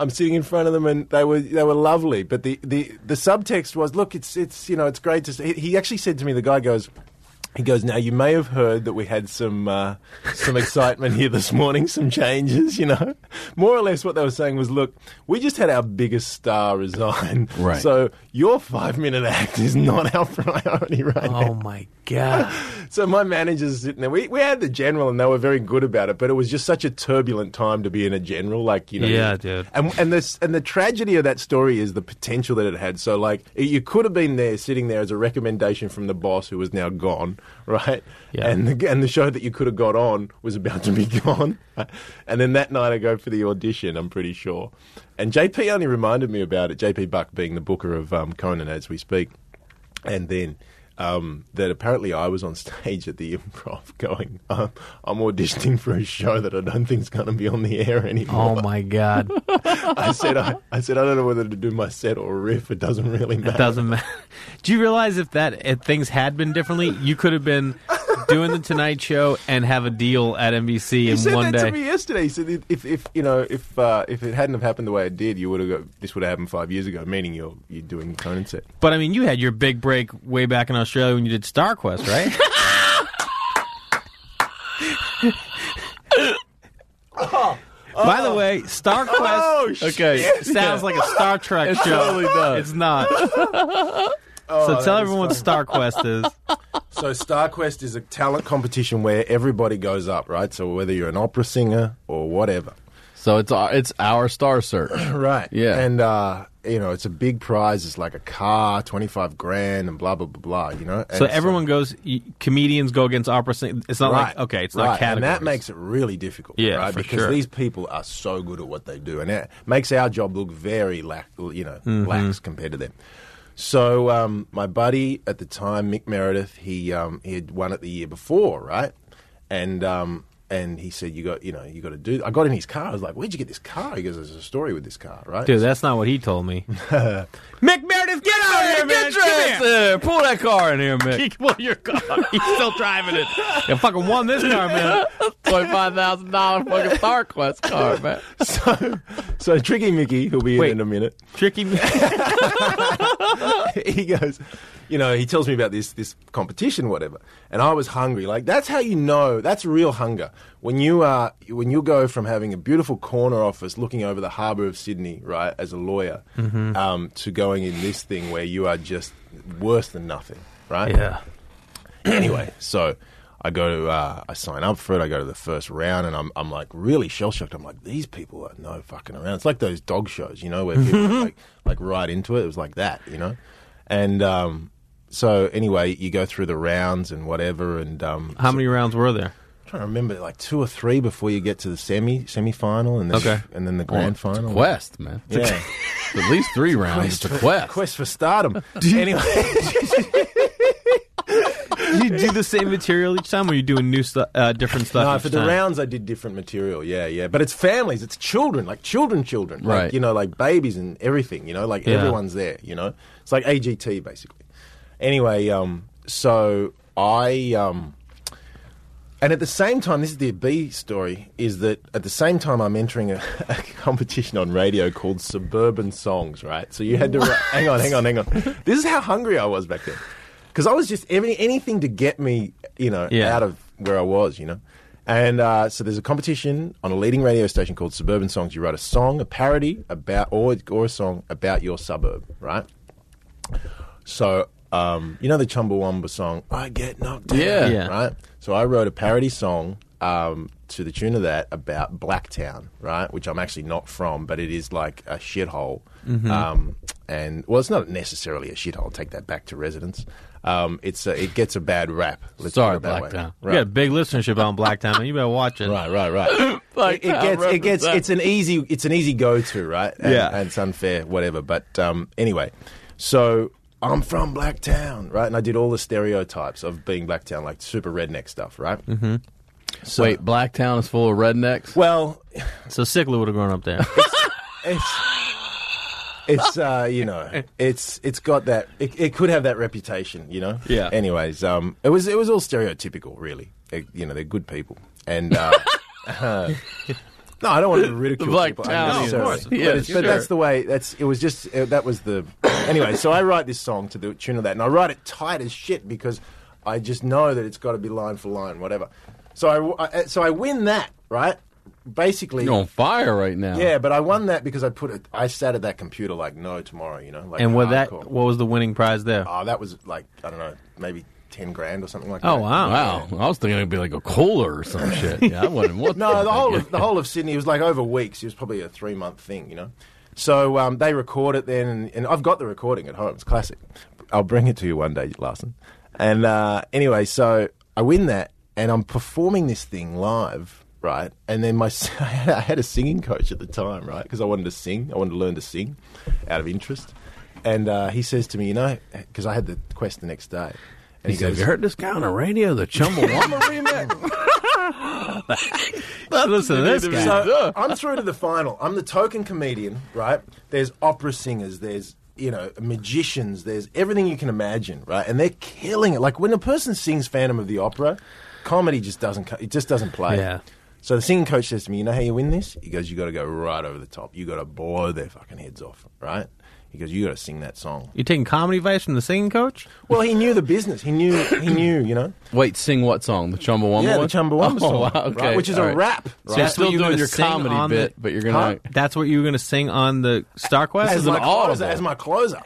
I'm sitting in front of them, and they were they were lovely. But the, the, the subtext was, look, it's it's you know it's great to. See. He he actually said to me, the guy goes. He goes, now you may have heard that we had some uh, some excitement here this morning, some changes, you know. More or less what they were saying was, look, we just had our biggest star resign. Right. So your five minute act is not our priority right now. Oh my god. So my managers sitting there. We, we had the general, and they were very good about it. But it was just such a turbulent time to be in a general, like you know. Yeah, dude. And and this and the tragedy of that story is the potential that it had. So like you could have been there, sitting there as a recommendation from the boss who was now gone, right? Yeah. And the, and the show that you could have got on was about to be gone. And then that night I go for the audition. I'm pretty sure. And JP only reminded me about it. JP Buck being the booker of um, Conan as we speak, and then um, that apparently I was on stage at the improv going, um, I'm auditioning for a show that I don't think is going to be on the air anymore. Oh my god. I said, I, I said, I don't know whether to do my set or riff. It doesn't really matter. It doesn't matter. Do you realize if that if things had been differently, you could have been doing the Tonight Show and have a deal at NBC He in said one that day? to me yesterday. He said, if, if you know, if uh, if it hadn't have happened the way it did, you would have got, this would have happened five years ago. Meaning you're you're doing the Conan set. But I mean, you had your big break way back in Australia when you did Star Quest, right? By the way, StarQuest Oh, okay shit. sounds like a Star Trek It show. totally does. It's not. Oh, so tell everyone what StarQuest is. So StarQuest is a talent competition where everybody goes up, right? So whether you're an opera singer or whatever. So it's our, it's our star search. Right. Yeah. And uh, you know, it's a big prize. It's like a car, twenty five grand, and blah blah blah blah. You know. So And everyone goes. y- Comedians go against opera singers. It's not like okay, it's not right. categories. and that makes it really difficult. Yeah, right? for because sure. these people are so good at what they do, and it makes our job look very lax, you know, Mhm. lax compared to them. So um, my buddy at the time, Mick Meredith, he um, he had won it the year before, right? And um, and he said, "You got, you know, you got to do." I got in his car. I was like, "Where'd you get this car?" He goes, "There's a story with this car, right?" Dude, that's not what he told me. Mick Meredith, get out of here, man! Get your ass there. Pull that car in here, Mick. Pull your car. He's still driving it. You fucking won this car, man. Twenty-five thousand dollar fucking StarQuest car, man. so, so Tricky Mickey, who'll be Wait. in in a minute. Tricky. he goes, you know, he tells me about this this competition, whatever, and I was hungry. Like that's how you know that's real hunger when you are when you go from having a beautiful corner office looking over the harbour of Sydney, right, as a lawyer, Mhm. um, to going in this thing where you are just worse than nothing, right? Yeah. anyway, so. I go to, uh, I sign up for it. I go to the first round, and I'm, I'm like really shell shocked. I'm like, these people are no fucking around. It's like those dog shows, you know, where people are like, like right into it. It was like that, you know. And um, so anyway, you go through the rounds and whatever, and um, How many rounds were there? I'm trying to remember, like two or three before you get to the semi semi final, and then Okay. and then the grand it's a final. quest, man. It's a- Yeah, At least three rounds. It's a for, quest. quest for stardom. anyway, Did you do the same material each time, or are you doing new stuff, uh, different stuff? no, for the time? rounds I did different material. Yeah, yeah, but it's families, it's children, like children, children, like, Right. You know, like babies and everything. You know, like Yeah. everyone's there. You know, it's like AGT basically. Anyway, um, so I um, and at the same time, this is the B story, is that at the same time I'm entering a, a competition on radio called Suburban Songs, right? So you had to, hang on, hang on, hang on. This is how hungry I was back then. Because I was just, every, anything to get me, you know, Yeah. out of where I was, you know? And uh, so there's a competition on a leading radio station called Suburban Songs. You write a song, a parody about, or, or a song about your suburb, right? So, um, you know the Chumbawamba song, I Get Knocked Down, Yeah. Yeah. right? So I wrote a parody song um, to the tune of that about Blacktown, right? Which I'm actually not from, but it is like a shithole. Mm-hmm. Um, and, well, it's not necessarily a shithole. Take that back to residents. Um, it's a, it gets a bad rap. Let's Sorry, put it that way. Blacktown. You got a big listenership on Blacktown, man. You better watch it. Right, right, right. it, it gets, it gets, it's an easy, it's an easy go to, right? And, Yeah. and it's unfair, whatever. But um, anyway, so I'm from Blacktown, right? And I did all the stereotypes of being Blacktown, like super redneck stuff, right? Mm-hmm. So, Wait, Blacktown is full of rednecks. well, So Sickler would have grown up there. it's it's uh, you know, it's it's got that. It, it could have that reputation, you know. Yeah. Anyways, um, it was it was all stereotypical, really. It- you know, they're good people, and uh, no, I don't want to ridicule Black people. of course, But, it's- but that's the way. That's it was just uh, that was the anyway. So I write this song to the tune of that, and I write it tight as shit because I just know that it's got to be line for line, whatever. So I, I so I win that right. Basically, You're on fire right now. yeah, but I won that because I put it. I sat at that computer like no tomorrow, you know. Like and what that? hardcore. What was the winning prize there? Oh, that was like I don't know, maybe ten grand or something like Oh, that. wow. Wow. I was thinking it'd be like a cooler or some shit. Yeah, I wouldn't. What no, the whole of, the whole of Sydney was like over weeks. It was probably a three month thing, you know. So um, they record it then, and, and I've got the recording at home. It's classic. I'll bring it to you one day, Larson. And uh, anyway, so I win that, and I'm performing this thing live, right? And then my I had a singing coach at the time, right? Because I wanted to sing. I wanted to learn to sing out of interest. And uh, he says to me, you know, because I had the quest the next day. And He said, "Have you heard this guy on the radio, the Chumbawamba remix?" Listen to this guy. So I'm through to the final. I'm the token comedian, right? There's opera singers, there's you know magicians, there's everything you can imagine, right? And they're killing it. Like when a person sings Phantom of the Opera, comedy just doesn't it just doesn't play. Yeah. So the singing coach says to me, "You know how you win this?" He goes, "You got to go right over the top. You got to blow their fucking heads off, right?" He goes, "You got to sing that song." You taking comedy advice from the singing coach? Well, he knew the business. He knew. He knew. You know. Wait, sing what song? The Chumbawamba Yeah, the one? Chumbawamba oh, song, wow, right, okay. which is all a right. rap, So you're still you're doing your comedy bit, the- but you're going Huh? to... That's what you were going to sing on the Star Quest. As is my an closer, audible. as my closer.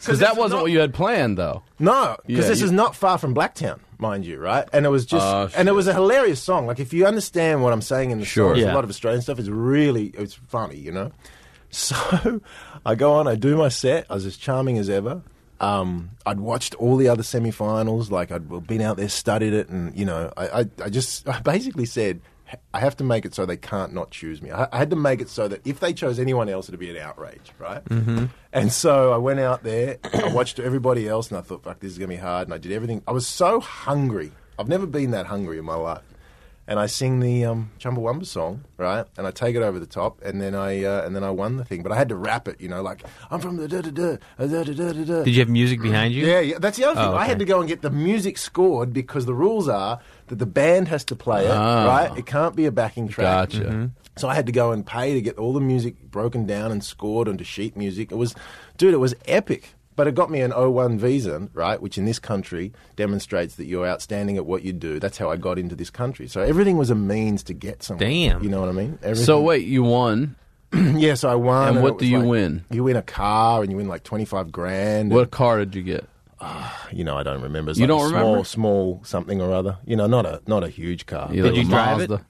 Because that wasn't what you had planned, though. No, because Yeah, this you- is not far from Blacktown, mind you, right? And it was just, Oh, and it was a hilarious song. Like if you understand what I'm saying in the Sure. song, Yeah. a lot of Australian stuff. It's really, it's funny, you know. So I go on, I do my set. I was as charming as ever. Um, I'd watched all the other semi-finals, like I'd been out there, studied it, and you know, I, I, I just, I basically said, I have to make it so they can't not choose me. I, I had to make it so that if they chose anyone else, it'd be an outrage, right? Mm-hmm. And so I went out there, I watched everybody else, and I thought, fuck, this is going to be hard. And I did everything. I was so hungry. I've never been that hungry in my life and I sing the um, Chumbawamba song, right? And I take it over the top, and then I uh, and then I won the thing. But I had to rap it, you know, like I'm from the da da da da da da da. Did you have music behind you? Yeah, yeah. That's the other oh, thing. Okay. I had to go and get the music scored because the rules are that the band has to play it, ah. right? It can't be a backing track. Gotcha. Mm-hmm. So I had to go and pay to get all the music broken down and scored onto sheet music. It was, dude, it was epic. But it got me an O1 visa, right? Which in this country demonstrates that you're outstanding at what you do. That's how I got into this country. So everything was a means to get somewhere. Damn. You know what I mean? Everything. So wait, you won. yeah, so I won. And it what do you like- win? You win a car and you win like 25 grand. What car did you get? Ah, you know, I don't remember. It's You like don't a remember? small something or other. You know, not a not a huge car. You Did like you drive it?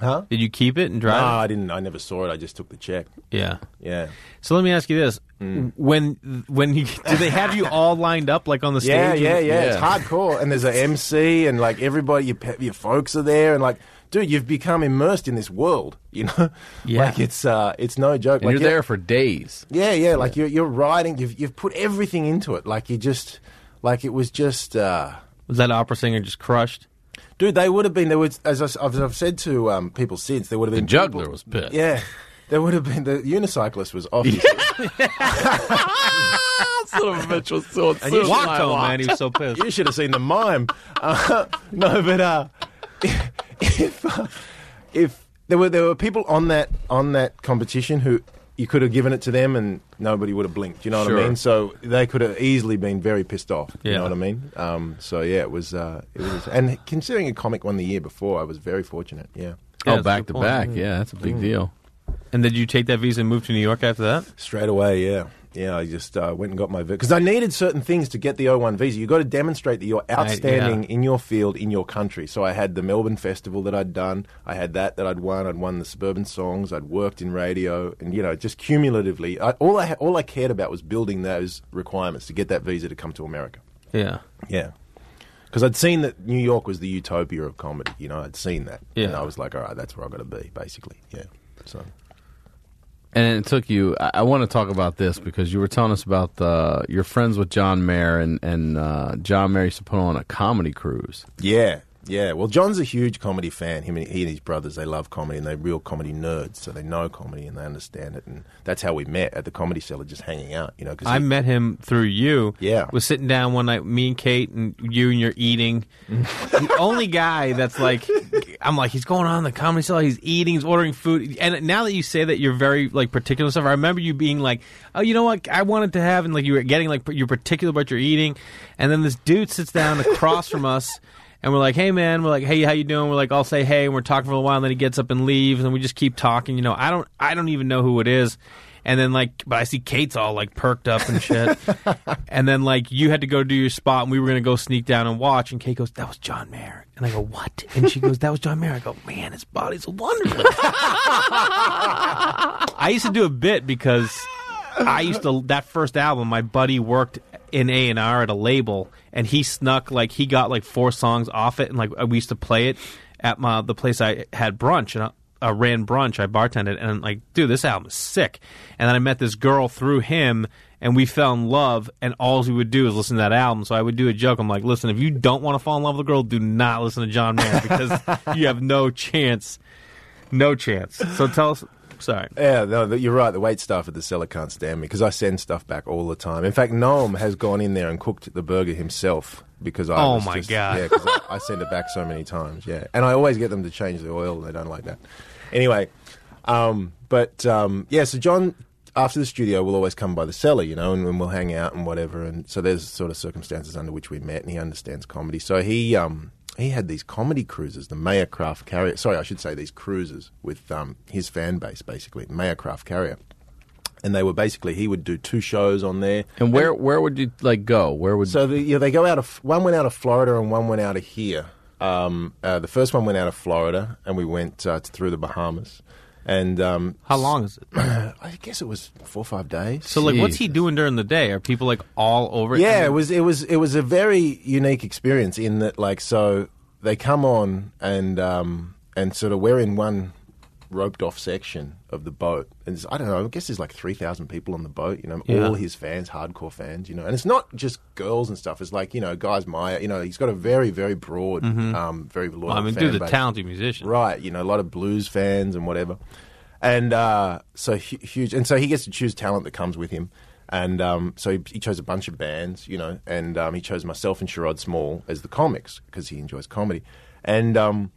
Mazda? Huh? Did you keep it and drive? No, drive I didn't. I never saw it. I just took the check. Yeah. Yeah. So let me ask you this: Mm. when when you do they have you all lined up like on the stage? Yeah, yeah, yeah, It's hardcore, and there's an MC, and like everybody, your your folks are there, and like, dude, you've become immersed in this world. You know, Yeah. like it's uh, it's no joke. And like, you're yeah- there for days. Yeah, yeah. Like you're you're writing. You've you've put everything into it. Like you just, like it was just. uh Was that opera singer just crushed? Dude, they would have been. There was, as I, have I've said to um, people since, there would have The been juggler people- was pissed. Yeah, there would have been. The unicyclist was off. his Son of a bitch was so And you Walked home, man. He was so pissed. You should have seen the mime. Uh, no, but uh, if uh, if there were there were people on that on that competition who you could have given it to them and nobody would have blinked. You know what Sure. I mean? So they could have easily been very pissed off. You know what I mean? Um, so yeah, it was uh, it was, and considering a comic won the year before, I was very fortunate. Yeah. Yeah, Oh, back to point. back. Yeah, that's a big deal. And did you take that visa and move to New York after that? Straight away, yeah. Yeah, I just uh, went and got my visa. Because I needed certain things to get the O1 visa. You've got to demonstrate that you're outstanding in your field, in your country. So I had the Melbourne Festival that I'd done. I had that that I'd won. I'd won the Suburban Songs. I'd worked in radio. And, you know, just cumulatively, I, all, I, all I cared about was building those requirements to get that visa to come to America. Yeah. Yeah. Because I'd seen that New York was the utopia of comedy. You know, I'd seen that. Yeah. And I was like, all right, that's where I've got to be, basically. Yeah. So. And it took you. I, I want to talk about this because you were telling us about uh, your friends with John Mayer, and and uh, John Mayer used to put on a comedy cruise. Yeah, Yeah, well, John's a huge comedy fan. Him and, he and his brothers, they love comedy and they're real comedy nerds, so they know comedy and they understand it. And that's how we met at the comedy cellar, just hanging out. You know, because I met him through you. Yeah. Was sitting down one night, me and Kate, and you and you're eating. the only guy that's like, I'm like, he's going on the comedy cellar, he's eating, he's ordering food. And now that you say that, you're very like particular and stuff. I remember you being like, oh, you know what, I wanted to have, and like you were getting like you're particular about your eating. And then this dude sits down across from us. And we're like, hey man, we're like, hey, how you doing? We're like, I'll say hey, and we're talking for a while, and then he gets up and leaves, and we just keep talking. You know, I don't, I don't even know who it is. And then like, but I see Kate's all like perked up and shit. and then like, you had to go do your spot, and we were gonna go sneak down and watch. And Kate goes, that was John Mayer. And I go, what? And she goes, that was John Mayer. I go, man, his body's a wonderland. I used to do a bit because I used to that first album. My buddy worked in A and R at a label, and he snuck like he got like four songs off it, and like we used to play it at my the place I had brunch and. I, I ran brunch. I bartended, and I'm like, dude, this album is sick. And then I met this girl through him, and we fell in love. And all we would do is listen to that album. So I would do a joke. I'm like, listen, if you don't want to fall in love with a girl, do not listen to John Mayer because you have no chance, no chance. So tell us. Sorry. Yeah, no, you're right. The wait staff at the cellar can't stand me because I send stuff back all the time. In fact, Noam has gone in there and cooked the burger himself because I. Oh my just- God. Yeah, because I, I send it back so many times. Yeah, and I always get them to change the oil. They don't like that. Anyway, um, but um, yeah, so John. After the studio, will always come by the cellar, you know, and, and we'll hang out and whatever. And so there's sort of circumstances under which we met, and he understands comedy. So he um, he had these comedy cruises, the Mayer Craft Carrier. Sorry, I should say these cruises with um, his fan base, basically, Mayer Craft Carrier. And they were basically he would do two shows on there. And where where would you like go? Where would So the, yeah, they go out of one went out of Florida and one went out of here. Um, uh, the first one went out of Florida, and we went uh, through the Bahamas. And um, How long is it? I guess it was four or five days. So like, what's he doing during the day? Are people like all over? it? Yeah, it was it was it was a very unique experience in that like so they come on and um and sort of we're in one roped off section of the boat and I don't know I guess there's like three thousand people on the boat you know Yeah. all his fans hardcore fans you know and it's not just girls and stuff it's like you know guys Maya you know he's got a very very broad Mhm. um very loyal Well, I mean, dude, the talented musician. right you know a lot of blues fans and whatever and uh, so huge, and so he gets to choose talent that comes with him. And um, so he, he chose a bunch of bands, you know, and um, he chose myself and Sherrod Small as the comics because he enjoys comedy. And um,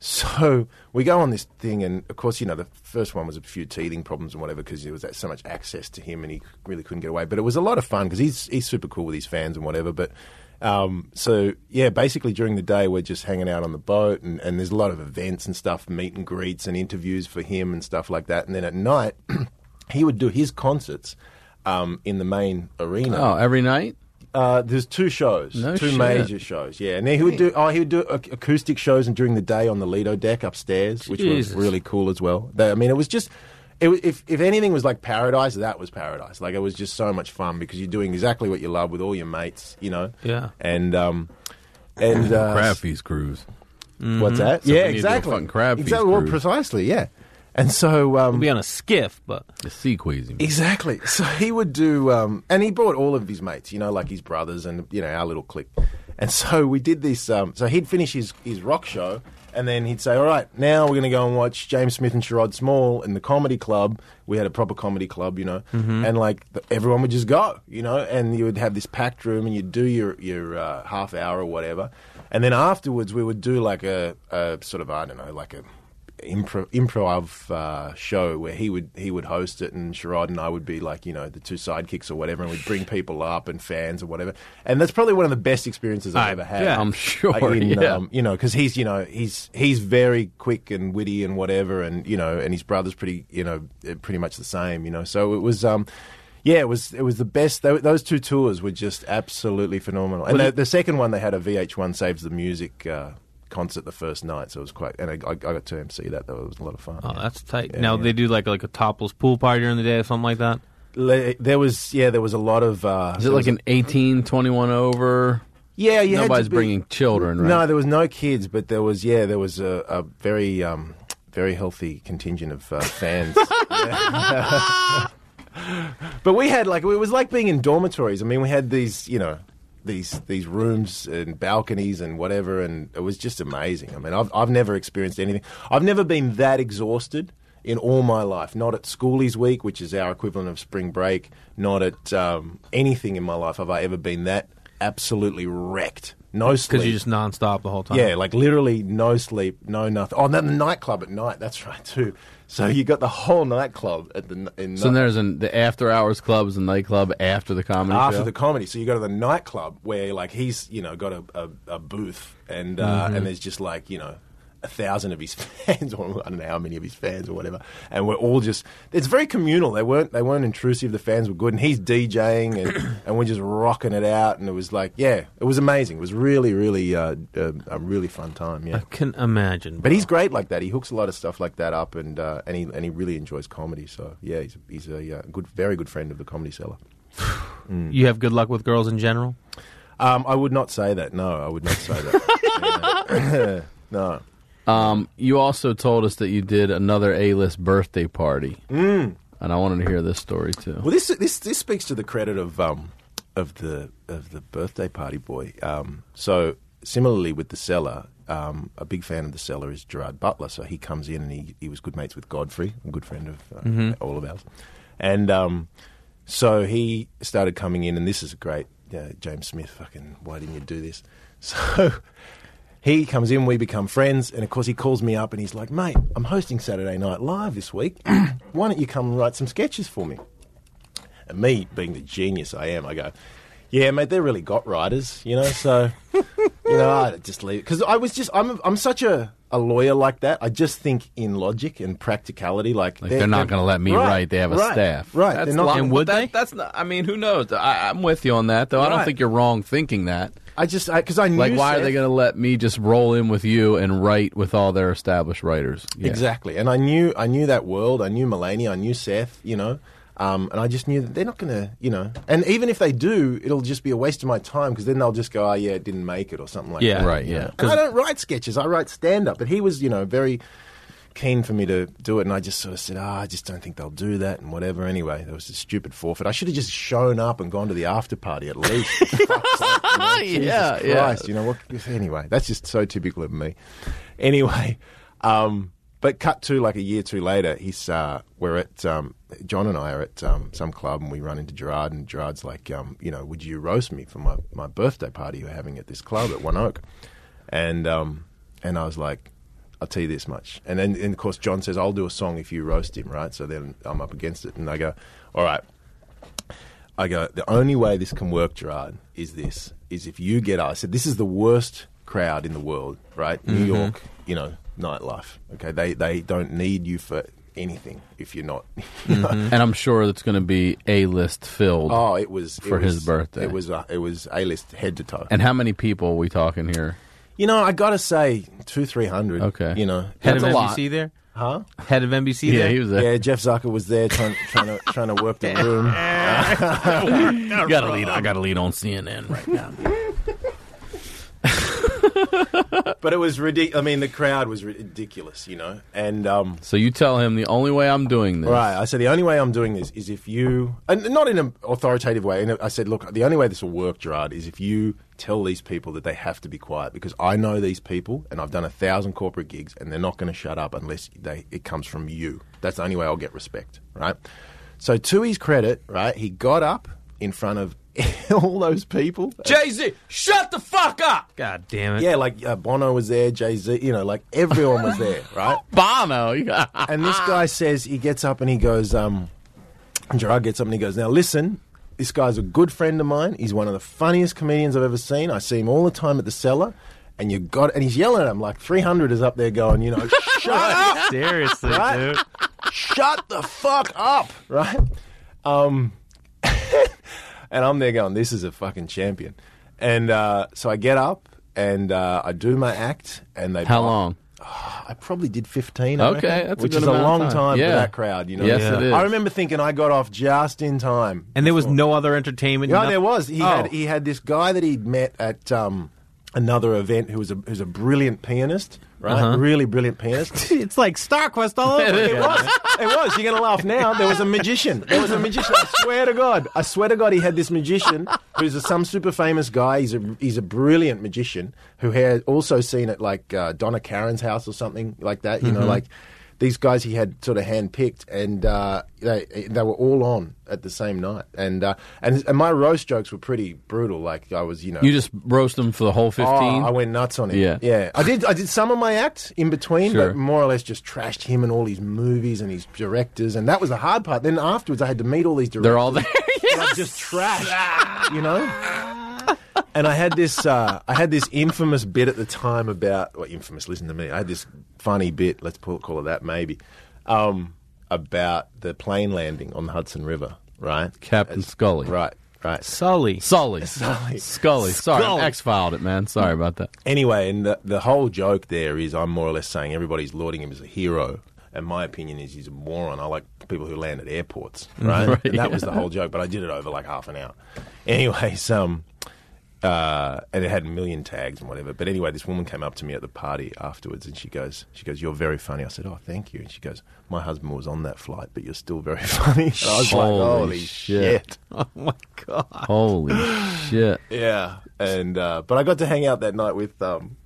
so we go on this thing, and of course, you know, the first one was a few teething problems and whatever because there was that, so much access to him, and he really couldn't get away. But it was a lot of fun because he's he's super cool with his fans and whatever. But um, so yeah, basically during the day we're just hanging out on the boat, and, and there's a lot of events and stuff, meet and greets and interviews for him and stuff like that. And then at night, he would do his concerts um, in the main arena. Oh, every night? Uh, there's two shows, No two shit. major shows. Yeah, and he would do. Oh, he would do ac- acoustic shows, and during the day on the Lido deck upstairs, which Jesus. was really cool as well. They, I mean, it was just. It, if if anything was like paradise, that was paradise. Like it was just so much fun because you're doing exactly what you love with all your mates, you know. Yeah. And um, and uh, crab feast cruise. What's that? So yeah, we need to do a exactly. fucking crab feast exactly. Well, precisely. Yeah. And so um, We'll be on a skiff, but the sea queasy. Exactly. So he would do, um, and he brought all of his mates, you know, like his brothers and you know our little clique. And so we did this. Um, so he'd finish his his rock show, and then he'd say, "All right, now we're going to go and watch James Smith and Sherrod Small in the comedy club. We had a proper comedy club, you know, Mhm. and like th- everyone would just go, you know, and you would have this packed room, and you'd do your your uh, half hour or whatever, and then afterwards we would do like a, a sort of I don't know, like a improv, improv uh, show where he would he would host it and Sherrod and I would be like you know the two sidekicks or whatever and we'd bring people up and fans or whatever and that's probably one of the best experiences I've I ever had. bet. I'm sure, Like, in, yeah. um, you know because he's you know he's he's very quick and witty and whatever and you know and his brother's pretty you know eh, pretty much the same you know so it was. um yeah, it was it was the best. Tho- Those two tours were just absolutely phenomenal. And the, the second one, they had a VH1 Saves the Music uh, concert the first night, so it was quite. And I, I, I got to MC that. Though it was a lot of fun. oh, that's tight. Yeah, now yeah. they do like like a topless pool party during the day or something like that. Le- There was yeah, there was a lot of. Uh, Is it like an 18, 21 over? Yeah, you had to Nobody's be- bringing children, right? No, there was no kids, but there was yeah, there was a, a very um, very healthy contingent of uh, fans. But we had like it was like being in dormitories. I mean, we had these you know these these rooms and balconies and whatever, and it was just amazing. I mean, I've I've never experienced anything. I've never been that exhausted in all my life. Not at Schoolies Week, which is our equivalent of spring break. Not at um, anything in my life have I ever been that absolutely wrecked. No sleep. Because you just nonstop the whole time. Yeah, like literally no sleep, no nothing. Oh, and then the nightclub at night. That's right too. So you got the whole nightclub at the in So there's an, the after hours clubs and nightclub after the comedy after show. the comedy. So you go to the nightclub where like he's you know got a, a, a booth and uh, Mhm. and there's just like you know a thousand of his fans or I don't know how many of his fans or whatever, and we're all just it's very communal. They weren't they weren't intrusive. The fans were good, and he's DJing and and we're just rocking it out, and it was like yeah, it was amazing. It was really really uh, a, a really fun time. Yeah. I can imagine. But he's great like that. He hooks a lot of stuff like that up, and uh, and he and he really enjoys comedy. So yeah, he's he's a uh, good, very good friend of the comedy cellar. Mm. You have good luck with girls in general? Um, I would not say that. No, I would not say that. No. Um, you also told us that you did another A-list birthday party, Mm. and I wanted to hear this story too. Well, this this this speaks to the credit of um of the of the birthday party boy. Um, so similarly with the cellar, um, a big fan of the cellar is Gerard Butler. So he comes in and he, he was good mates with Godfrey, a good friend of uh, Mhm. all of ours, and um, so he started coming in, and this is a great. Yeah, James Smith, fucking, why didn't you do this? So he comes in, we become friends, and of course he calls me up and he's like, mate, I'm hosting Saturday Night Live this week. Why don't you come and write some sketches for me? And me, being the genius I am, I go, yeah, mate, they're really got writers, you know, so, you know, I just leave. Because I was just, I'm, I'm such a, a lawyer like that. I just think in logic and practicality. Like, Like they're, not going to let me Right, write. They have a right, staff. Right. That's they're not lo- and would they? That's not. I mean, who knows? I, I'm with you on that, though. I don't think you're wrong thinking that. I just because I, knew like, why are they going to let me just roll in with you and write with all their established writers? Yeah. Exactly. And I knew I knew that world. I knew Mulaney. I knew Seth. You know. Um, and I just knew that they're not going to, you know, and even if they do, it'll just be a waste of my time because then they'll just go, oh, yeah, it didn't make it or something like Yeah, that. right, you yeah. know. And I don't write sketches, I write stand up. But he was, you know, very keen for me to do it. And I just sort of said, oh, I just don't think they'll do that and whatever. Anyway, that was a stupid forfeit. I should have just shown up and gone to the after party at least. For sake, you know, Jesus Yeah, yeah. You know what? Anyway, that's just so typical of me. Anyway, um, but cut to like a year or two later, he's uh, we're at um, John and I are at um, some club and we run into Gerard and Gerard's like, um, you know, would you roast me for my, my birthday party you're having at this club at One Oak? And um, and I was like, I'll tell you this much. And then and of course John says, I'll do a song if you roast him, right? So then I'm up against it and I go, all right. I go, the only way this can work, Gerard, is this: is if you get. I said, this is the worst crowd in the world, right? New Mhm. York, you know, nightlife. Okay, they they don't need you for anything if you're not. you know? And I'm sure that's going to be A-list filled. Oh, it was it for his was- birthday. It was uh, it was a list head to toe. And how many people are we talking here? You know, I got to say, two three hundred. Okay. you know, Head that's of a lot. NBC there? Huh? Head of NBC Yeah, there? he was there? Yeah, Jeff Zucker was there trying trying to trying to work the room. got to lead. I got to lead on CNN right now. But it was ridiculous. I mean, the crowd was ridiculous, you know. And um, So you tell him the only way I'm doing this. right, I said the only way I'm doing this is if you, and not in an authoritative way. And I said, look, the only way this will work, Gerard, is if you tell these people that they have to be quiet because I know these people and I've done a thousand corporate gigs and they're not going to shut up unless they it comes from you. That's the only way I'll get respect, right? So to his credit, right, he got up in front of all those people. Jay Z, shut the fuck up! God damn it. Yeah, like uh, Bono was there, Jay Z, you know, like everyone was there, right? Bono. and this guy says, he gets up and he goes, um, Gerard gets up and he goes, now listen, this guy's a good friend of mine. He's one of the funniest comedians I've ever seen. I see him all the time at the cellar. And you got, and he's yelling at him like 300 is up there going, you know, shut up, Seriously, Right? dude. shut the fuck up, right? Um, and I'm there going, this is a fucking champion. And uh, so I get up and uh, I do my act, and they How long? I probably did 15. I Okay, reckon, that's a which good is a amount of long time. time, Yeah. for that crowd. You know, Yes, it is. I remember thinking I got off just in time. And there was no other entertainment? Yeah, nothing- there was. He Oh. had he had this guy that he'd met at um, another event who was a who's a brilliant pianist, right? Uh-huh. Really brilliant pianist. it's like StarQuest all over. it was. It was. You're gonna laugh now. There was a magician. There was a magician. I swear to God. I swear to God, he had this magician who's a, some super famous guy. He's a he's a brilliant magician who had also seen at like uh, Donna Karan's house or something like that. You know, Mhm. like these guys he had sort of handpicked, and uh, they they were all on at the same night. And uh, and and my roast jokes were pretty brutal. Like I was, you know, You just roast them for the whole fifteen. Oh, I went nuts on him. Yeah. yeah. I did. I did some of my act in between, Sure. but more or less just trashed him and all his movies and his directors, and that was the hard part. Then afterwards, I had to meet all these directors. They're all there. I just trashed, you know. And I had this, uh, I had this infamous bit at the time about, well, infamous. Listen to me. I had this funny bit. Let's pull, call it that, maybe, um, about the plane landing on the Hudson River. Right, Captain Scully. Right, right. Sully. Sully. Sully. Scully. Sorry, Scully. X filed it, man. Sorry about that. Anyway, and the, the whole joke there is I'm more or less saying everybody's lauding him as a hero. And my opinion is he's a moron. I like people who land at airports, right? Right, and that was the whole joke, but I did it over like half an hour. Anyways, um, uh, and it had a million tags and whatever. But anyway, this woman came up to me at the party afterwards, and she goes, "She goes, you're very funny." I said, "Oh, thank you." And she goes, "My husband was on that flight, but you're still very funny." And I was like, Holy "Holy shit. shit!" Oh my god! Holy shit. Yeah, and uh, but I got to hang out that night with um,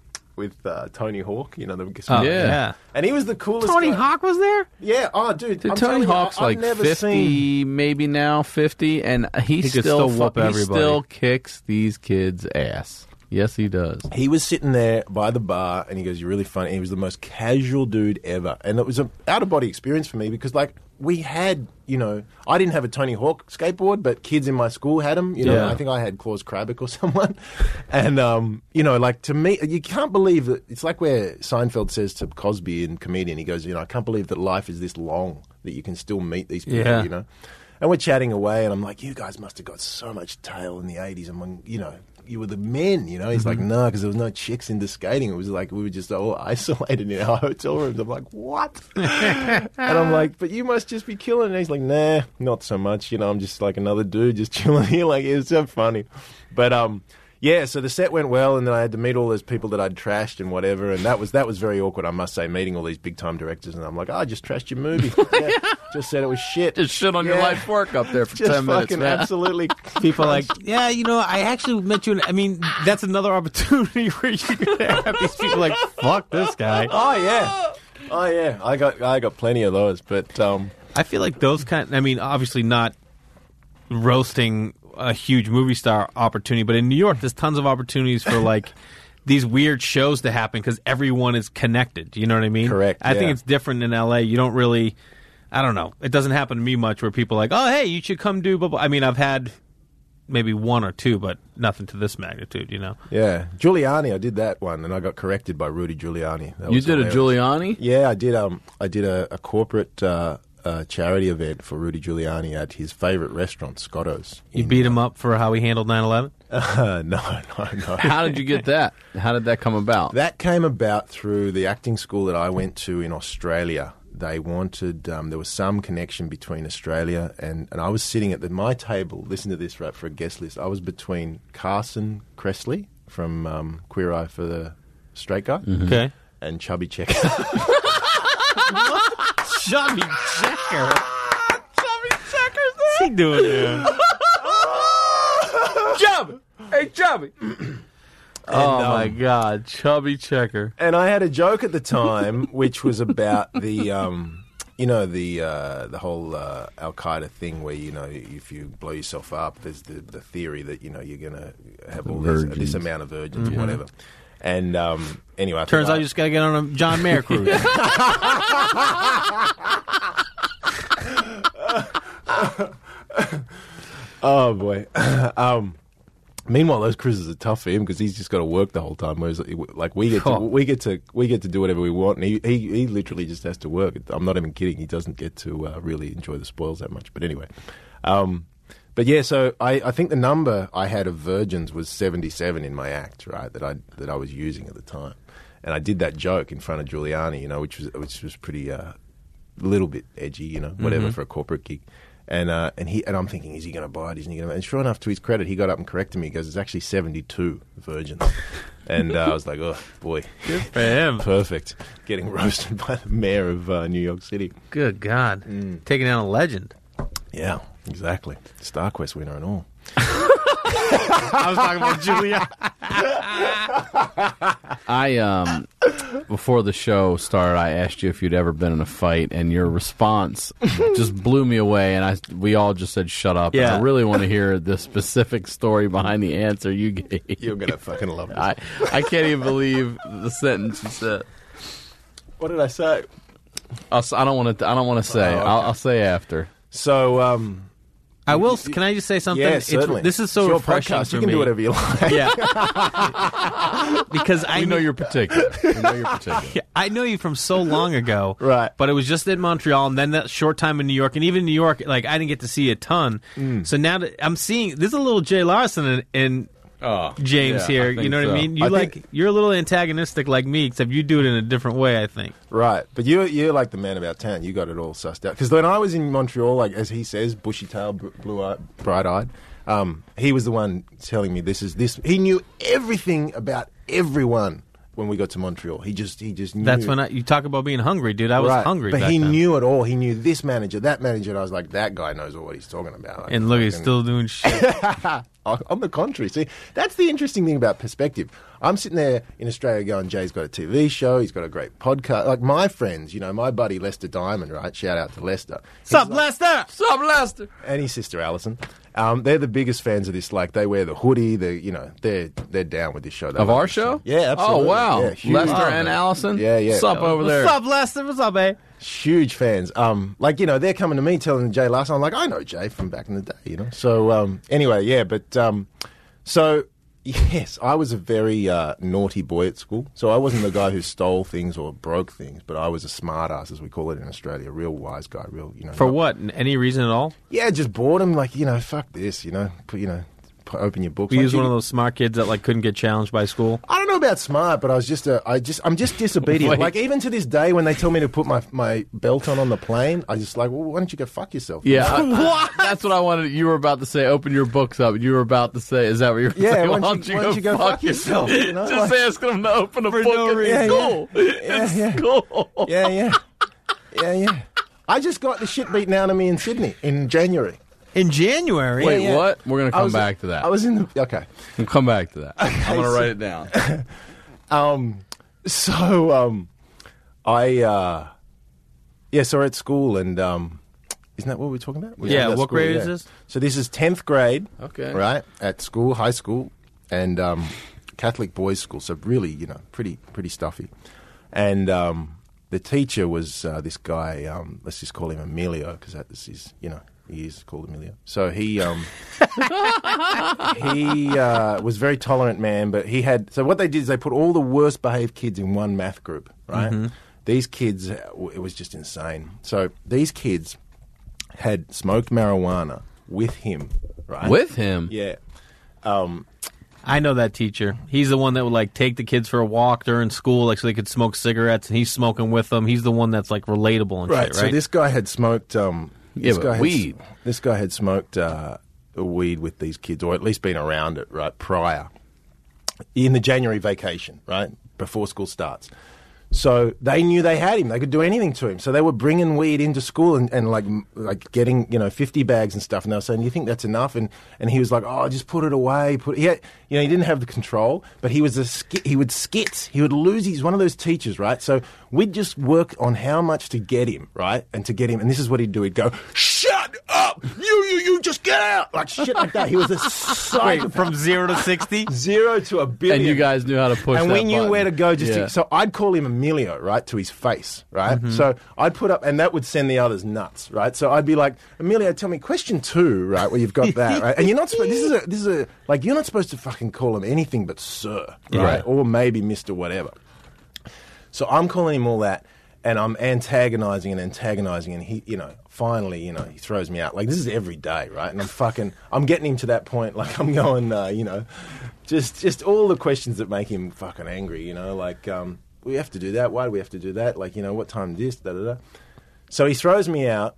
with uh, Tony Hawk. You know, the Oh, Yeah. yeah. and he was the coolest. Tony guy. Hawk was there. Yeah. Oh, dude. Dude, I'm Tony telling you, Hawk's I've like fifty, Seen... maybe now fifty, and he, He still, still whoop fu- he still kicks these kids' ass. Yes, he does. He was sitting there by the bar, and he goes, "You're really funny." He was the most casual dude ever, and it was an out of body experience for me because, like, we had, you know, I didn't have a Tony Hawk skateboard, but kids in my school had them. You know, Yeah. I think I had Claus Grabke or someone, and um, you know, like to me, you can't believe that it's like where Seinfeld says to Cosby in comedian, he goes, "You know, I can't believe that life is this long that you can still meet these people." Yeah. You know. And we're chatting away, and I'm like, "You guys must have got so much tail in the '80s among, you know, you were the men." You know, he's like, "No, because there was no chicks into skating. It was like we were just all isolated in our hotel rooms." I'm like, "What?" and I'm like, "But you must just be killing." And he's like, "Nah, not so much. You know, I'm just like another dude, just chilling here. Like it's so funny." But um, yeah. So the set went well, and then I had to meet all those people that I'd trashed and whatever, and that was that was very awkward, I must say, meeting all these big time directors. And I'm like, "Oh, I just trashed your movie. Yeah, just said it was shit. Just shit on your life work up there for Just ten minutes, fucking man. absolutely People like, yeah, you know, I actually met you. In, I mean, that's another opportunity where you could have these people like, fuck this guy. Oh yeah, oh yeah. I got I got plenty of those, but um, I feel like those kind. I mean, obviously not roasting a huge movie star opportunity, but in New York, there's tons of opportunities for like these weird shows to happen because everyone is connected. You know what I mean? Correct, I think it's different in L.A. You don't really. I don't know. It doesn't happen to me much where people are like, oh, hey, you should come do. Blah, blah. I mean, I've had maybe one or two, but nothing to this magnitude. You know. yeah, Giuliani. I did that one, and I got corrected by Rudy Giuliani. That You was did a. Giuliani? Yeah, I did. Um, I did a, a corporate uh, uh, charity event for Rudy Giuliani at his favorite restaurant, Scotto's. You beat him up for how he handled 9/11. Uh, no, no, no. How did you get that? How did that come about? That came about through the acting school that I went to in Australia. They wanted, um, there was some connection between Australia and, and I was sitting at the, my table, listen to this, right, for a guest list. I was between Carson Kressley from um, Queer Eye for the Straight Guy Okay. and Chubby Checker. Chubby Checker. Chubby Checker. What's he doing there? Chubby! Hey, Chubby! oh um, my God, Chubby Checker. and I had a joke at the time, which was about the, um, you know, the uh, the whole uh, Al Qaeda thing, where you know, if you blow yourself up, there's the, the theory that you know you're gonna have all this, virgins. this amount of virgins Mhm. or whatever. And um, anyway, I Turns thought out you just got to get on a John Mayer cruise. Oh boy. um, meanwhile, those cruises are tough for him because he's just got to work the whole time. Whereas, like we get to, we get to we get to do whatever we want, and he, he he literally just has to work. I'm not even kidding. He doesn't get to uh, really enjoy the spoils that much. But anyway, um, but yeah. So I, I think the number I had of virgins was 77 in my act, right? That I that I was using at the time, and I did that joke in front of Giuliani, you know, which was which was pretty. Uh, a little bit edgy, you know, whatever Mhm. for a corporate gig. And uh, and he and I'm thinking, is he going to buy it? Isn't he going to? And sure enough, to his credit, he got up and corrected me. He goes, it's actually 72 virgins. and uh, I was like, oh boy, Good for him. Perfect. Getting roasted by the mayor of uh, New York City. Good God. Mm. Taking down a legend. Yeah, exactly. StarQuest winner and all. I was talking about Julia. I um before the show started, I asked you if you'd ever been in a fight, and your response just blew me away. And I we all just said, "Shut up." And I really want to hear the specific story behind the answer you gave. You're gonna fucking love this. I I can't even believe the sentence you said. What did I say? I'll, I don't want to. I don't want to say. Oh, okay. I'll, I'll say after. So, um, I will. Can I just say something? Yeah, It's- certainly. this is so It's your refreshing podcast. for You can me. do whatever you like. Yeah. because I We know you're particular. We know you're particular. Yeah, I know you from so long ago, right? But it was just in Montreal, and then that short time in New York, and even in New York, like I didn't get to see a ton. Mm. So now that I'm seeing, there's a little Jay Larson in, in James yeah, here. You think know what so. I mean? You I like think- you're a little antagonistic like me, except you do it in a different way. I think. Right, but you're you're like the man about town. You got it all sussed out. Because when I was in Montreal, like as he says, bushy tail, blue eyed, bright eyed, um, he was the one telling me this is this. He knew everything about everyone when we got to Montreal. He just he just knew. That's when I, you talk about being hungry, dude. I was Right, hungry, but back he then. knew it all. He knew this manager, that manager, and I was like, that guy knows what he's talking about. Like, And look, he's still doing shit. On the contrary, see, that's the interesting thing about perspective. I'm sitting there in Australia going, Jay's got a TV show, he's got a great podcast. Like my friends, you know, my buddy Lester Diamond, right? Shout out to Lester. Sup, Lester? Sup, Lester? And his sister Alison. Um, they're the biggest fans of this. Like they wear the hoodie. They, you know, they're they're down with this show. They Of love our this show? Yeah, absolutely. Oh, wow. Yeah, huge Lester fans. and Allison? Yeah, yeah. Sup over there? What's up, Lester? What's up, eh? Huge fans. Um, like you know, they're coming to me telling Jay Larson. I'm like, I know Jay from back in the day. You know. So um, anyway, yeah. But um, so yes, I was a very uh, naughty boy at school. So I wasn't the guy who stole things or broke things, but I was a smart ass, as we call it in Australia, a real wise guy, real you know. For not- what? Any reason at all? Yeah, just boredom. Like you know, fuck this. You know, put you know, open your books. We Like, was you- one of those smart kids that like couldn't get challenged by school. I don't know about smart, but I was just a, I just, I'm just disobedient. Like even to this day, when they tell me to put my, my belt on on the plane, I just like, well, why don't you go fuck yourself? Yeah, I- I- that's what I wanted. You were about to say, "Open your books up." You were about to say, "Is that what you're?" Yeah, saying? why don't you- why don't you go fuck yourself, you know? Just Like- asking them to open a book no in school. Yeah, It's yeah. school. yeah, yeah, yeah, yeah. I just got the shit beaten out of me in Sydney in January. In January? Wait, Yeah, yeah. what? We're gonna I come was- back to that. I was in the okay. We'll come back to that. I'm gonna so- write it down. Um, so um, I uh, yeah, so we're at school and um, isn't that what we're talking about? We're Yeah, talking about what grade is this? So this is tenth grade. Okay. right at school, high school, and um, Catholic boys' school. So really, you know, pretty pretty stuffy. And um, the teacher was uh, this guy. Um, let's just call him Emilio because that is his, you know. He is called Emilio. So he um, he uh, was a very tolerant man, but he had. So what they did is they put all the worst behaved kids in one math group, right? Mhm. These kids, uh, it was just insane. So these kids had smoked marijuana with him, right? With him? yeah. Um, I know that teacher. He's the one that would like take the kids for a walk during school, like so they could smoke cigarettes, and he's smoking with them. He's the one that's like relatable and shit, right. So this guy had smoked. Um, Yeah, this guy had, weed. This guy had smoked uh, weed with these kids, or at least been around it, right? Prior in the January vacation, right before school starts. So they knew they had him. They could do anything to him. So they were bringing weed into school and, and like like getting you know fifty bags and stuff. And they were saying, "Do you think that's enough?" And and he was like, "Oh, just put it away." Put he had, you know he didn't have the control, but he was a sk- he would skit. He would lose. He's one of those teachers, right? So we'd just work on how much to get him right and to get him. And this is what he'd do. He'd go, "Shut up, you you you just get out!" Like shit like that. He was a psycho. Wait, from zero to sixty, zero to a billion. And you guys knew how to push. and that we knew button. where to go. Just Yeah. to, so I'd call him Emilio, right, to his face, right. Mhm. So I'd put up, and that would send the others nuts, right. So I'd be like, Emilio, tell me question two, right, where you've got that, right, and you're not supposed. This is a this is a like you're not supposed to fucking call him anything but sir, right, Right. or maybe Mister whatever. So I'm calling him all that, and I'm antagonizing and antagonizing, and he, you know, finally, you know, he throws me out. Like this is every day, right? And I'm fucking, I'm getting him to that point. Like I'm going, uh, you know, just just all the questions that make him fucking angry. You know, like um, we have to do that. Why do we have to do that? Like you know, what time this? Da da da. So he throws me out.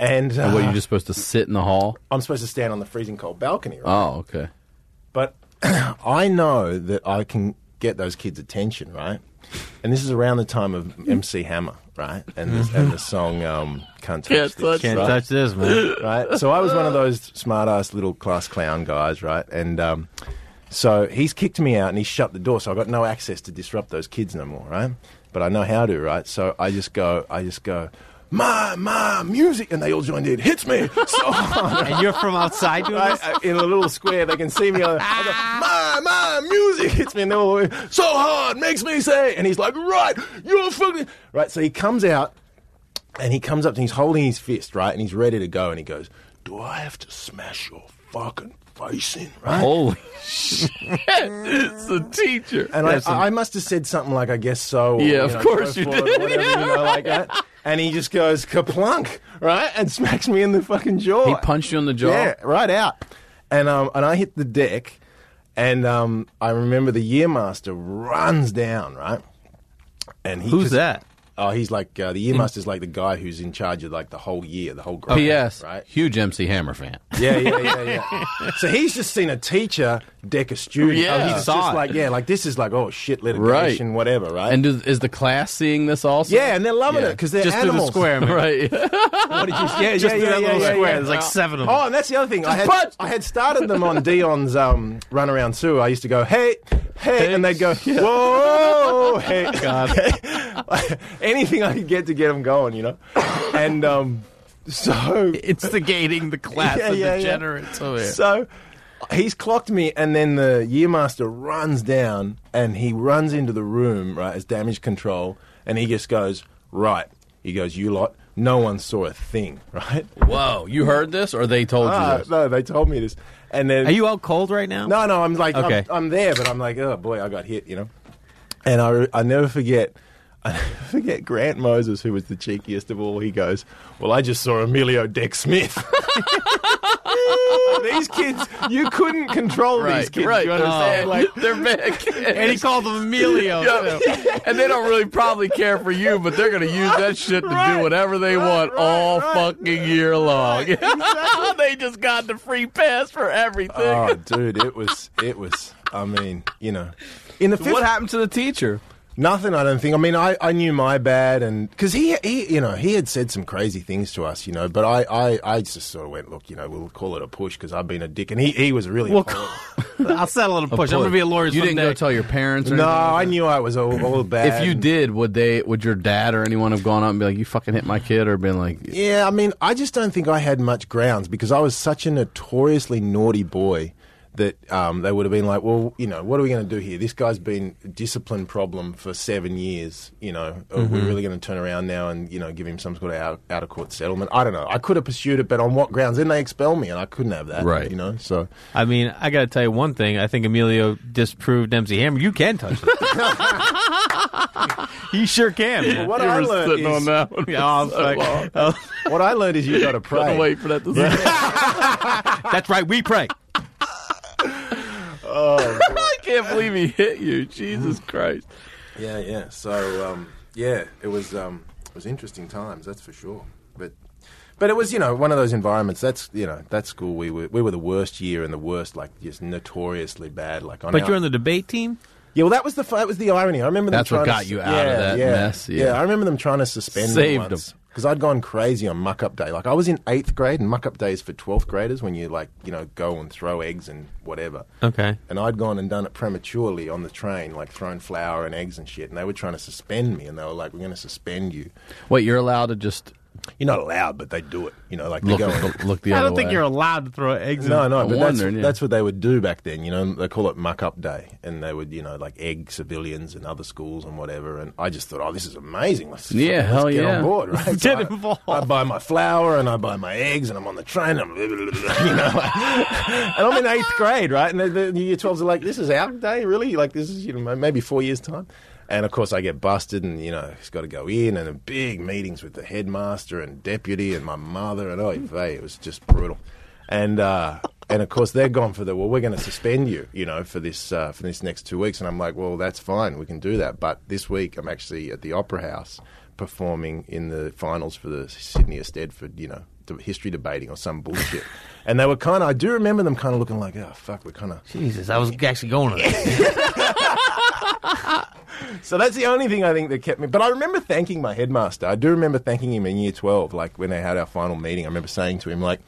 And, And what uh, you're just supposed to sit in the hall? I'm supposed to stand on the freezing cold balcony, right? Oh, okay. But I know that I can get those kids' attention, right? And this is around the time of MC Hammer, right? And the, and the song um, "Can't Touch Can't This." touch Can't right? touch this, man. Right. So I was one of those smart-ass little class clown guys, right? And um, so he's kicked me out and he's shut the door, so I got no access to disrupt those kids no more, right? But I know how to, right? So I just go, I just go. My, my music, and they all joined in. Hits me so hard. And you're from outside doing uh, in a little square. They can see me. I go, my, my music hits me, and they're all so hard, makes me say. And he's like, right, you're fucking right. So he comes out, and he comes up and he's holding his fist, right, and he's ready to go, and he goes, "Do I have to smash your fucking Right? Holy shit! it's the teacher. And I, That's I must have said something like, "I guess so." or, Yeah, of know, course you did. Whatever, you know, like that. And he just goes kaplunk, right, and smacks me in the fucking jaw. He punched you in the jaw? Yeah, right out. And um, and I hit the deck, and um, I remember the yearmaster runs down, right. And he Who's that? Oh, he's like uh, the yearmaster's like the guy who's in charge of like the whole year, the whole grade. P.S. Right. Huge MC Hammer fan. Yeah, yeah, yeah, yeah. so he's just seen a teacher deck a student. Yeah. Oh, he's Saw just like, yeah, like this is like, oh shit, litigation, whatever, right? And does, is the class seeing this also? yeah, and they're loving it because they're Just through the animals. square, man. right. What did you? Yeah, Just yeah, through yeah, that yeah, little yeah, square. yeah. There's like seven of them. Oh, and that's the other thing. I had, I had started them on Dion's um, run around too. I used to go, hey, hey, and they'd go, whoa, hey, God, anything I could get to get them going, you know. And um, so Instigating the class Yeah, of yeah, yeah. degenerates over here. So he's clocked me, and then the yearmaster runs down and he runs into the room, right, as damage control, and he just goes, right. He goes, you lot, no one saw a thing, right? Whoa, you heard this or they told Ah, you this? no, they told me this. And then Are you out cold right now? no, no, I'm like, I'm- I'm, there, but I'm like, oh boy, I got hit, you know. And I, I never forget, I forget Grant Moses, who was the cheekiest of all. He goes, "Well, I just saw Emilio Deck Smith." these kids, you couldn't control these kids. right. You understand? Oh. Like, They're big. And he called them Emilio. Yeah. and they don't really probably care for you, but they're going to use that shit to Right, do whatever they right, want right, all right. fucking year long. Right, exactly. they just got the free pass for everything. oh, dude, it was, it was. I mean, you know, in the fifth, what happened to the teacher? Nothing, I don't think. I mean, I, I knew my bad, and because he, he, you know, he had said some crazy things to us, you know. But I, I, I just sort of went, look, you know, we'll call it a push because I've been a dick, and he, he was really. Well. I'll settle it a push. I'm going to be a lawyer You didn't go tell your parents or no, anything? I knew I was all, all bad. If you did, would they? Would your dad or anyone have gone up and be like, "You fucking hit my kid," or been like, yeah, I mean, I just don't think I had much grounds because I was such a notoriously naughty boy that um, they would have been like, well, you know, what are we going to do here? This guy's been a discipline problem for seven years. You know, are we Mhm. really going to turn around now and you know give him some sort of out, out of court settlement? I don't know. I could have pursued it, but on what grounds? Then they expel me, and I couldn't have that. Right. You know, so I mean, I got to tell you one thing. I think Emilio disproved MC Hammer. You can touch it. he sure can. Well, what I learned is, Yeah, I was like, oh. what I learned is you got to pray. Couldn't wait for that to That's right. We pray. Oh, I can't believe he hit you. Jesus Christ. Yeah, yeah. So um, yeah, it was um, it was interesting times, that's for sure. But but it was you know one of those environments. That's you know that school we were we were the worst year and the worst like just notoriously bad. Like on But our- you're on the debate team? yeah. Well, that was the that was the irony. I remember them That's what got to, you out yeah, of that yeah, mess, yeah. I remember them trying to suspend Saved once. Because I'd gone crazy on muck up day. Like I was in eighth grade, and muck up day is for twelfth graders when you like you know go and throw eggs and whatever. Okay. And I'd gone and done it prematurely on the train, like thrown flour and eggs and shit. And they were trying to suspend me, and they were like, "We're going to suspend you." Wait, you're allowed to just You're not allowed, but they do it. You know, like they look, go. look, look the I don't think way. you're allowed to throw eggs no, in. no, but that's, yeah. that's what they would do back then. You know, they call it muck up day, and they would, you know, like egg civilians in other schools and whatever. And I just thought, oh, this is amazing. Let's Yeah, let's hell get yeah. on board, right? Get So I- involved. I, buy my flour and I buy my eggs, and I'm on the train. And I'm, you know, and I'm in eighth grade, right? And the, the year 12s are like, this is our day, really? Like this is you know maybe four years time. And of course, I get busted, and you know, he's got to go in, and big meetings with the headmaster and deputy and my mother, and oh, vey, it was just brutal. And uh, and of course, they're gone for the well, we're going to suspend you, you know, for this uh, for this next two weeks. And I'm like, well, that's fine, we can do that. But this week, I'm actually at the Opera House performing in the finals for the Sydney Eisteddfod, you know, history debating or some bullshit. and they were kind of, I do remember them kind of looking like, oh, fuck, we're kind of. Jesus, I was actually going to that. So that's the only thing I think that kept me. But I remember thanking my headmaster. I do remember thanking him in year 12, like when they had our final meeting. I remember saying to him, like,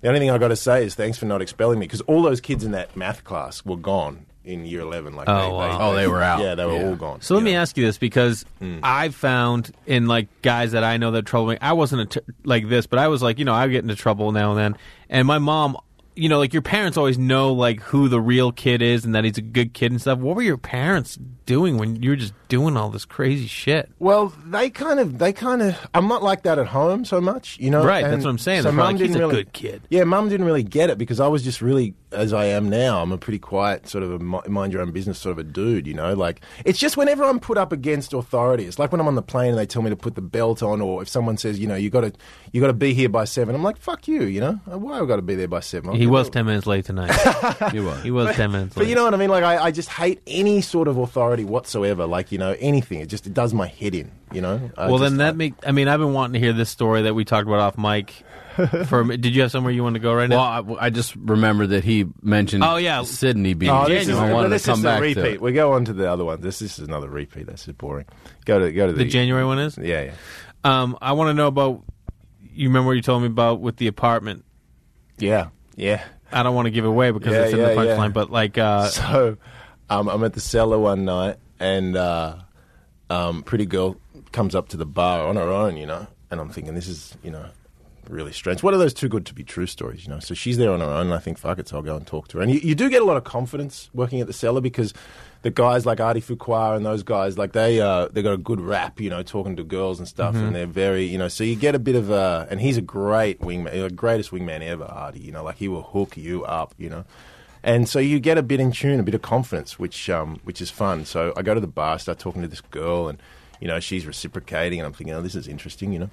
the only thing I got to say is thanks for not expelling me because all those kids in that math class were gone in year 11. Like, Oh, they, wow. Oh, they were out. Yeah, they were Yeah. all gone. So let me ask you this because Hmm. I've found in like guys that I know that trouble me. I wasn't a t- like this, but I was like, you know, I get into trouble now and then. And my mom, you know, like your parents always know like who the real kid is and that he's a good kid and stuff. What were your parents doing when you were just doing all this crazy shit? Well, they kind of, they kind of. I'm not like that at home so much, you know. Right, and that's what I'm saying. So They're probably mum like, "He's didn't a really, good kid." Yeah, mum didn't really get it because I was just really, as I am now, I'm a pretty quiet sort of a mi- mind your own business sort of a dude, you know. Like it's just whenever I'm put up against authority, it's like when I'm on the plane and they tell me to put the belt on, or if someone says, you know, you got to, you got to be here by seven. I'm like, fuck you, you know. Why have I got to be there by seven? He was ten minutes late tonight. He was. He was ten minutes But late. you know what I mean? Like I, I just hate any sort of authority whatsoever. Like you know anything. It just it does my head in. You know. I well, just- then that make. I mean, I've been wanting to hear this story that we talked about off mic. For did you have somewhere you want to go right now? Well, I, I just remember that he mentioned Oh, yeah. Sydney being. Oh, this is, I wanted this to come is back a repeat. it. We go on to the other one. This, this is another repeat. That's just boring. Go to go to the, the January one is. Yeah, yeah, Um, I want to know about. You remember what you told me about with the apartment? yeah, yeah. I don't want to give it away because Yeah, it's in yeah, the punchline, yeah. but like, uh, so um, I'm at the cellar one night, and uh, um, pretty girl comes up to the bar on her own, you know, and I'm thinking this is, you know, really strange. What are those too good to be true stories, you know? So she's there on her own, and I think, fuck it, so I'll go and talk to her. And you, you do get a lot of confidence working at the cellar because the guys like Artie Fuqua and those guys, like they uh, they got a good rap, you know, talking to girls and stuff, Mhm. and they're very, you know, so you get a bit of a, and he's a great wingman, the greatest wingman ever, Artie, you know, like he will hook you up, you know. And so you get a bit in tune, a bit of confidence, which um, which is fun. So I go to the bar, start talking to this girl, and you know she's reciprocating, and I'm thinking, oh, this is interesting, you know.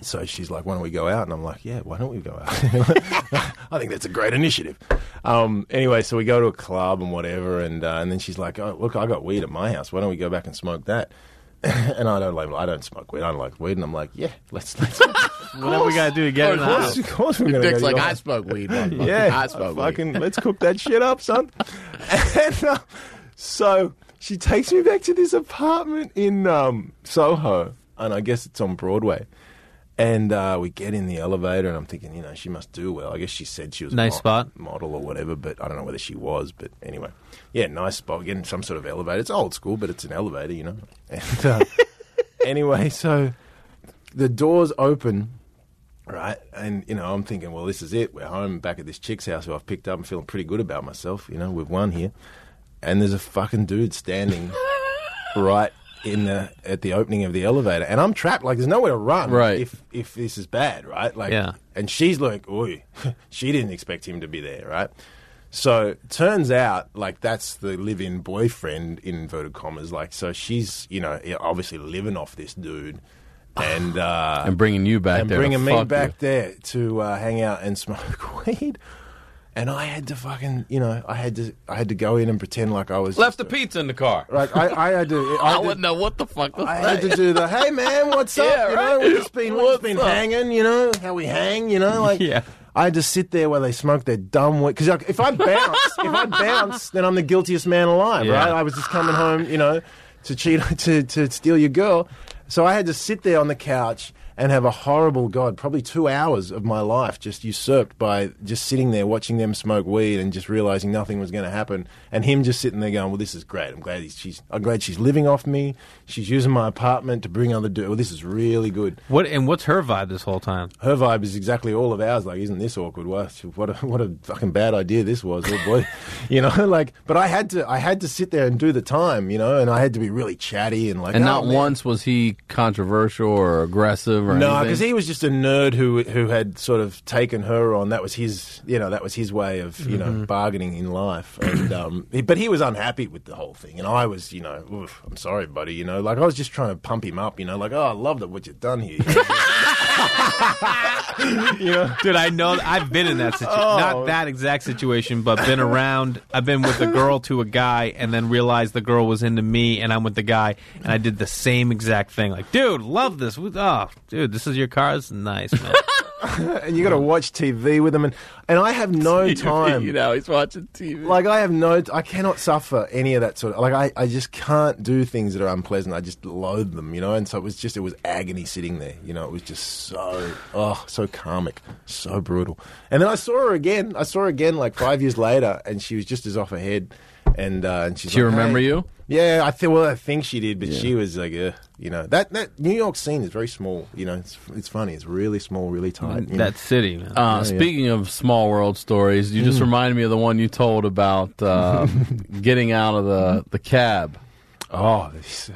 So she's like, why don't we go out? And I'm like, yeah, why don't we go out? I think that's a great initiative. Um, anyway, so we go to a club and whatever, and uh, and then she's like, oh, look, I got weed at my house. Why don't we go back and smoke that? and I don't like, I don't smoke weed. I don't like weed, and I'm like, yeah, let's. let's whatever we gotta do to get of it course, out. of course we're gonna Dick's go to like, your I smoke weed. motherfucker. Yeah, I smoke weed. fucking, let's cook that shit up, son. and, uh, so she takes me back to this apartment in um, Soho, and I guess it's on Broadway. And uh, we get in the elevator, and I'm thinking, you know, she must do well. I guess she said she was Nice a spot. model or whatever, but I don't know whether she was. But anyway, yeah, nice spot. We get in some sort of elevator. It's old school, but it's an elevator, you know. And uh, anyway, so the doors open, right? And, you know, I'm thinking, well, this is it. We're home back at this chick's house who I've picked up and feeling pretty good about myself. You know, we've won here. And there's a fucking dude standing right in the at the opening of the elevator, and I'm trapped. Like, there's nowhere to run. Right. If if this is bad, right? Like, Yeah. And she's like, "Oi," she didn't expect him to be there, right? So turns out, like that's the live-in boyfriend in inverted commas. Like, so she's you know obviously living off this dude, and uh, And bringing you back and there bringing me back you. there to uh, hang out and smoke weed. And I had to fucking, you know, I had to, I had to go in and pretend like I was Left the pizza in the car. Like I, I had to, I, I had to, wouldn't know what the fuck to I say. had to do the, hey man, what's up? Yeah, you know, right. we've just been, we've just been up? hanging. You know how we hang. You know, like Yeah. I had to sit there while they smoke their dumb weed. Because if I bounce, if I bounce, then I'm the guiltiest man alive, Yeah. right? I was just coming home, you know, to cheat, to to steal your girl. So I had to sit there on the couch and have a horrible, God, probably two hours of my life just usurped by just sitting there watching them smoke weed and just realizing nothing was going to happen. And him just sitting there going, "Well, this is great. I'm glad he's, she's. I'm glad she's living off me. She's using my apartment to bring other. Do- well, this is really good." What and what's her vibe this whole time? Her vibe is exactly all of ours. Like, isn't this awkward? What, what, a, what a fucking bad idea this was. Oh boy, you know. Like, but I had to, I had to sit there and do the time, you know, and I had to be really chatty and like. and "Oh, not man." once was he controversial or aggressive No, because he was just a nerd who who had sort of taken her on. That was his, you know, that was his way of you know bargaining in life. And um, he- but he was unhappy with the whole thing, and I was, you know, Oof, I'm sorry, buddy. You know, like I was just trying to pump him up. You know, like oh, I love that what you've done here. you know, Dude, I know I've been in that situation. Oh. Not that exact situation, but been around. I've been with a girl to a guy, and then realized the girl was into me, and I'm with the guy, and I did the same exact thing. Like, dude, love this. Oh, dude, this is your car. Is nice, man. and you got to watch TV with them, and and I have no time. You know, he's watching TV. Like I have no, I cannot suffer any of that sort of. Like I, I just can't do things that are unpleasant. I just loathe them, you know. And so it was just, it was agony sitting there. You know, it was just so, oh, so karmic, so brutal. And then I saw her again. I saw her again like five years later, and she was just as off her head. And uh, and she's She like, remember "Hey." you? Yeah, I think. Well, I think she did, but she was like, uh, you know, that that New York scene is very small. You know, it's it's funny. It's really small, really tight. you know. That city, man. Uh, Yeah, yeah. speaking of small world stories, you just Mm. reminded me of the one you told about uh, getting out of the, the cab. Oh this,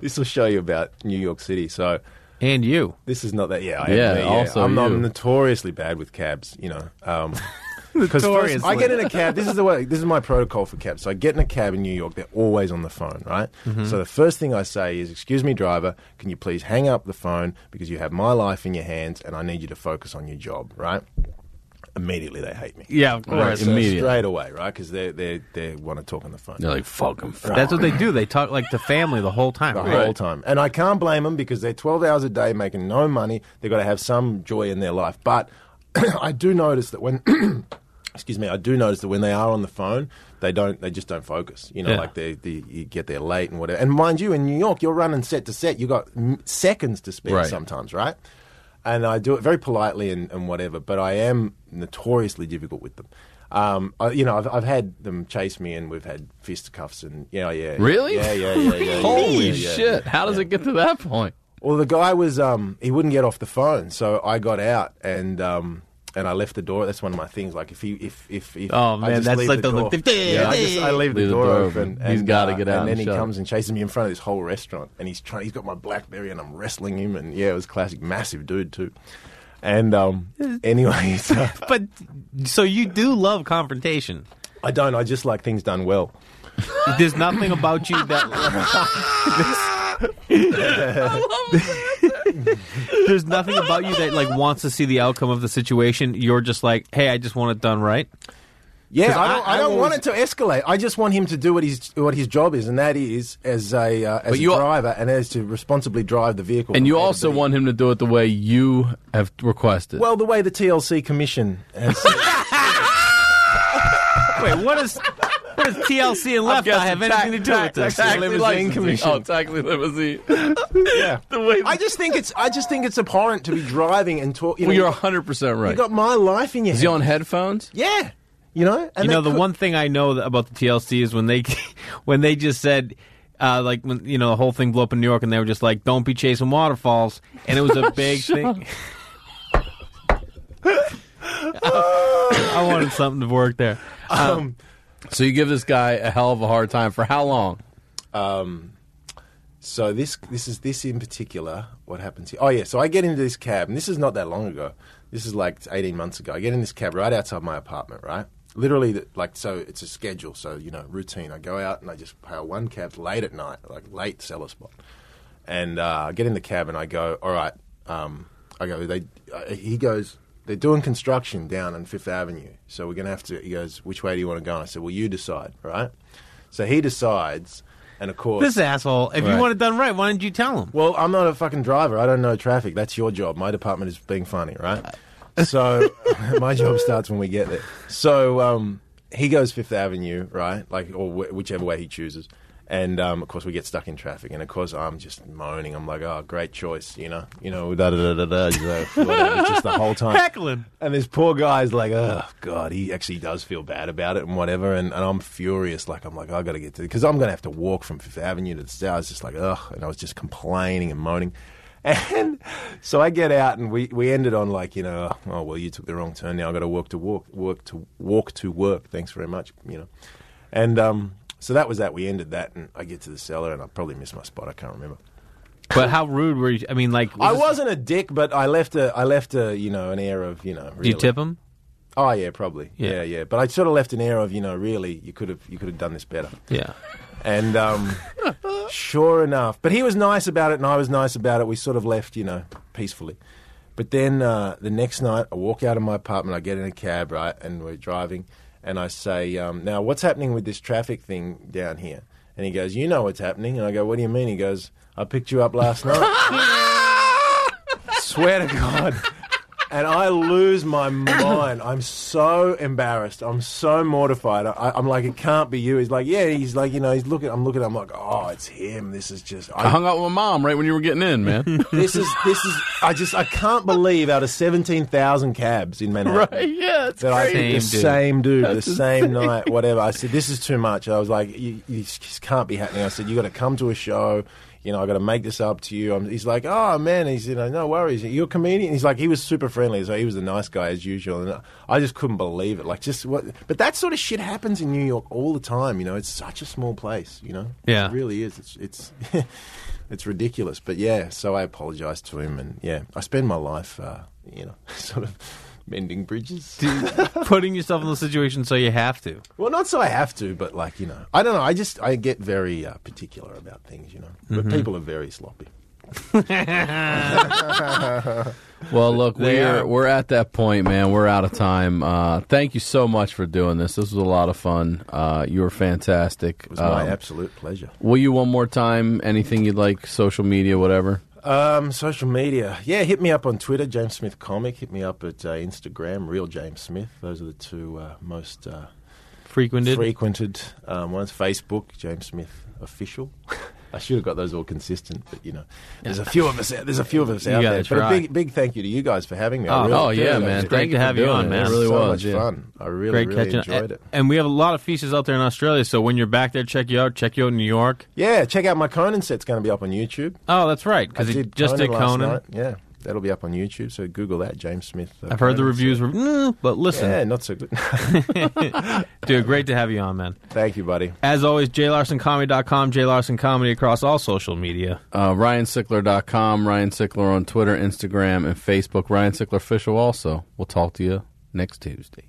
this will show you about New York City. So, and you. This is not that. Yeah, I Yeah, am, also I'm, I'm you. notoriously bad with cabs. You know, um, because first I Notoriously. get in a cab. This is the way. This is my protocol for cabs. So I get in a cab in New York. They're always on the phone, right? Mhm. So the first thing I say is, "Excuse me, driver. Can you please hang up the phone because you have my life in your hands and I need you to focus on your job." Right? Immediately they hate me. Yeah, of Right, so Immediately. straight away, right? Because they they they want to talk on the phone. They're like, "Fuck 'em." That's what they do. They talk like to family the whole time. the whole time. And I can't blame them because they're 12 hours a day making no money. They've got to have some joy in their life. But I do notice that when, excuse me, I do notice that when they are on the phone, they don't, they just don't focus. You know, Yeah. like they, they, you get there late and whatever. And mind you, in New York, you're running set to set. You've got seconds to spare Right. sometimes, right? And I do it very politely and, and whatever, but I am notoriously difficult with them. Um, I, you know, I've, I've had them chase me, and we've had fisticuffs, and yeah, yeah, Really? yeah, yeah, yeah, yeah, yeah, Holy yeah, shit! How does it get to that point? Well, the guy was um, he wouldn't get off the phone, so I got out and um, and I left the door. That's one of my things. Like if he if if, if Oh, man, that's like the the- door. the- yeah, I, just, I leave, Leave the, door, open. He's and, he's gotta uh, get out and then he shut it. comes and chases me in front of this whole restaurant, and he's trying. He's got my BlackBerry, and I'm wrestling him, and yeah, it was classic, massive dude too. And um, anyway, so But so you do love confrontation. I don't. I just like things done well. There's nothing about you that. I love that. There's nothing about you that like wants to see the outcome of the situation. You're just like, hey, I just want it done right. Yeah, I don't, I, I- I don't want it to escalate. I just want him to do what his what his job is, and that is as a uh, as But a you- driver and as to responsibly drive the vehicle. And you also B. want him to do it the way you have requested. well the way the TLC Commission has. Wait, what is what does TLC and Left Eye have anything to do with this? taxi limousine commission. Oh, taxi limousine. yeah, I just think it's I just think it's abhorrent to be driving and talk. You well, know, you're 100% right. You got my life in your. Is he hands. on headphones? Yeah, you know. And you know, the could- one thing I know th- about the TLC is when they when they just said. Uh, like when you know the whole thing blew up in New York, and they were just like, "Don't be chasing waterfalls," and it was a big thing. I wanted something to work there. Um, So you give this guy a hell of a hard time for how long? Um, so this this is this in particular. What happens here? Oh yeah. So I get into this cab, and this is not that long ago. This is like eighteen months ago. I get in this cab right outside my apartment. Right, literally, like so. It's a schedule. So you know, routine. I go out and I just hail one cab late at night, like late cellar spot, and uh, I get in the cab and I go, all right. Um, I go. They. Uh, he goes. They're doing construction down on Fifth Avenue, so we're gonna have to. He goes, which way do you want to go? And I said, well, you decide, right? So he decides, and of course, This asshole. If you Right. want it done right, why didn't you tell him? well, I'm not a fucking driver. I don't know traffic. That's your job. My department is being funny, right? So my job starts when we get there. So um, he goes Fifth Avenue, right? Like, or wh- whichever way he chooses. And um, of course, we get stuck in traffic. And of course, I'm just moaning. I'm like, "Oh, great choice," you know, you know, da da da da da. just, whatever, just the whole time Heckling. And this poor guy's like, "Oh God," he actually does feel bad about it and whatever. And, and I'm furious. Like, I'm like, I got to get to because I'm going to have to walk from Fifth Avenue to the south. I was just like, ugh, and I was just complaining and moaning. And so I get out, and we, we ended on like, you know, oh well, you took the wrong turn. Now I got to walk to walk, work to walk to work. Thanks very much, you know. And um, so that was that. We ended that, and I get to the cellar, and I probably missed my spot. I can't remember. But how rude were you? I mean, like, I this- wasn't a dick, but I left a I left a you know an air of you know. Do you tip him? Oh yeah, probably. Yeah. Yeah. yeah, But I sort of left an air of you know really you could have you could have done this better. Yeah. And um, sure enough, but he was nice about it, and I was nice about it. We sort of left, you know, peacefully. But then uh, the next night, I walk out of my apartment, I get in a cab, right, and we're driving, and I say, um, "Now, what's happening with this traffic thing down here?" And he goes, "You know what's happening." And I go, "What do you mean?" He goes, "I picked you up last night." Swear to God. And I lose my mind. I'm so embarrassed. I'm so mortified. I, I'm like, it can't be you. He's like, yeah. He's like, you know, he's looking. I'm looking. I'm like, oh, it's him. This is just. I hung out with my mom right when you were getting in, man. this is this is. I just I can't believe out of seventeen thousand cabs in Manhattan. Right, yeah, it's that I crazy. the Same dude. same the same insane. night, whatever. I said, this is too much. I was like, you, you just can't be happening. I said, you got to come to a show. You know, I got to make this up to you. I'm, he's like, oh man, he's you know, no worries. You're a comedian. He's like, he was super friendly, so he was a nice guy as usual. And I just couldn't believe it. Like, just what? But that sort of shit happens in New York all the time. You know, it's such a small place. You know, Yeah. it really is. It's it's. It's ridiculous, but yeah. So I apologized to him, and yeah, I spend my life, uh, you know, sort of mending bridges. Putting yourself in the situation so you have to. Well, not so I have to, but like you know, I don't know. I just I get very uh, particular about things, you know. But Mhm. people are very sloppy. Well, look, we're are. we're at that point, man. We're out of time. Uh, thank you so much for doing this. This was a lot of fun. Uh, you were fantastic. It was my Um, absolute pleasure. Will you one more time? Anything you'd like? Social media, whatever. Um, social media, yeah. Hit me up on Twitter, James Smith Comic. Hit me up at uh, Instagram, Real James Smith. Those are the two uh, most uh, Frequented? Frequented um, ones. Facebook, James Smith Official. I should have got those all consistent, but you know, there's a few of us. Out, there's a few of us out there. But a big, big thank you to you guys for having me. Oh, really oh, yeah, man. it. Great to have you on, man. It It really so was, much yeah. fun. I really, Great really enjoyed and, it. And we have a lot of features out there in Australia, so when you're back there, check you out. Check you out in New York. Yeah, check out my Conan set's going to be up on YouTube. Oh, that's right, because he did just did last Conan. night. Yeah, that'll be up on YouTube. So Google that, James Smith. uh, I've heard the reviews were, mm, but listen. Yeah, not so good. Dude, great to have you on, man. Thank you, buddy. As always, jlarsoncomedy.com, jlarsoncomedy across all social media. Uh, RyanSickler.com, Ryan Sickler on Twitter, Instagram, and Facebook. Ryan Sickler Official also. We'll talk to you next Tuesday.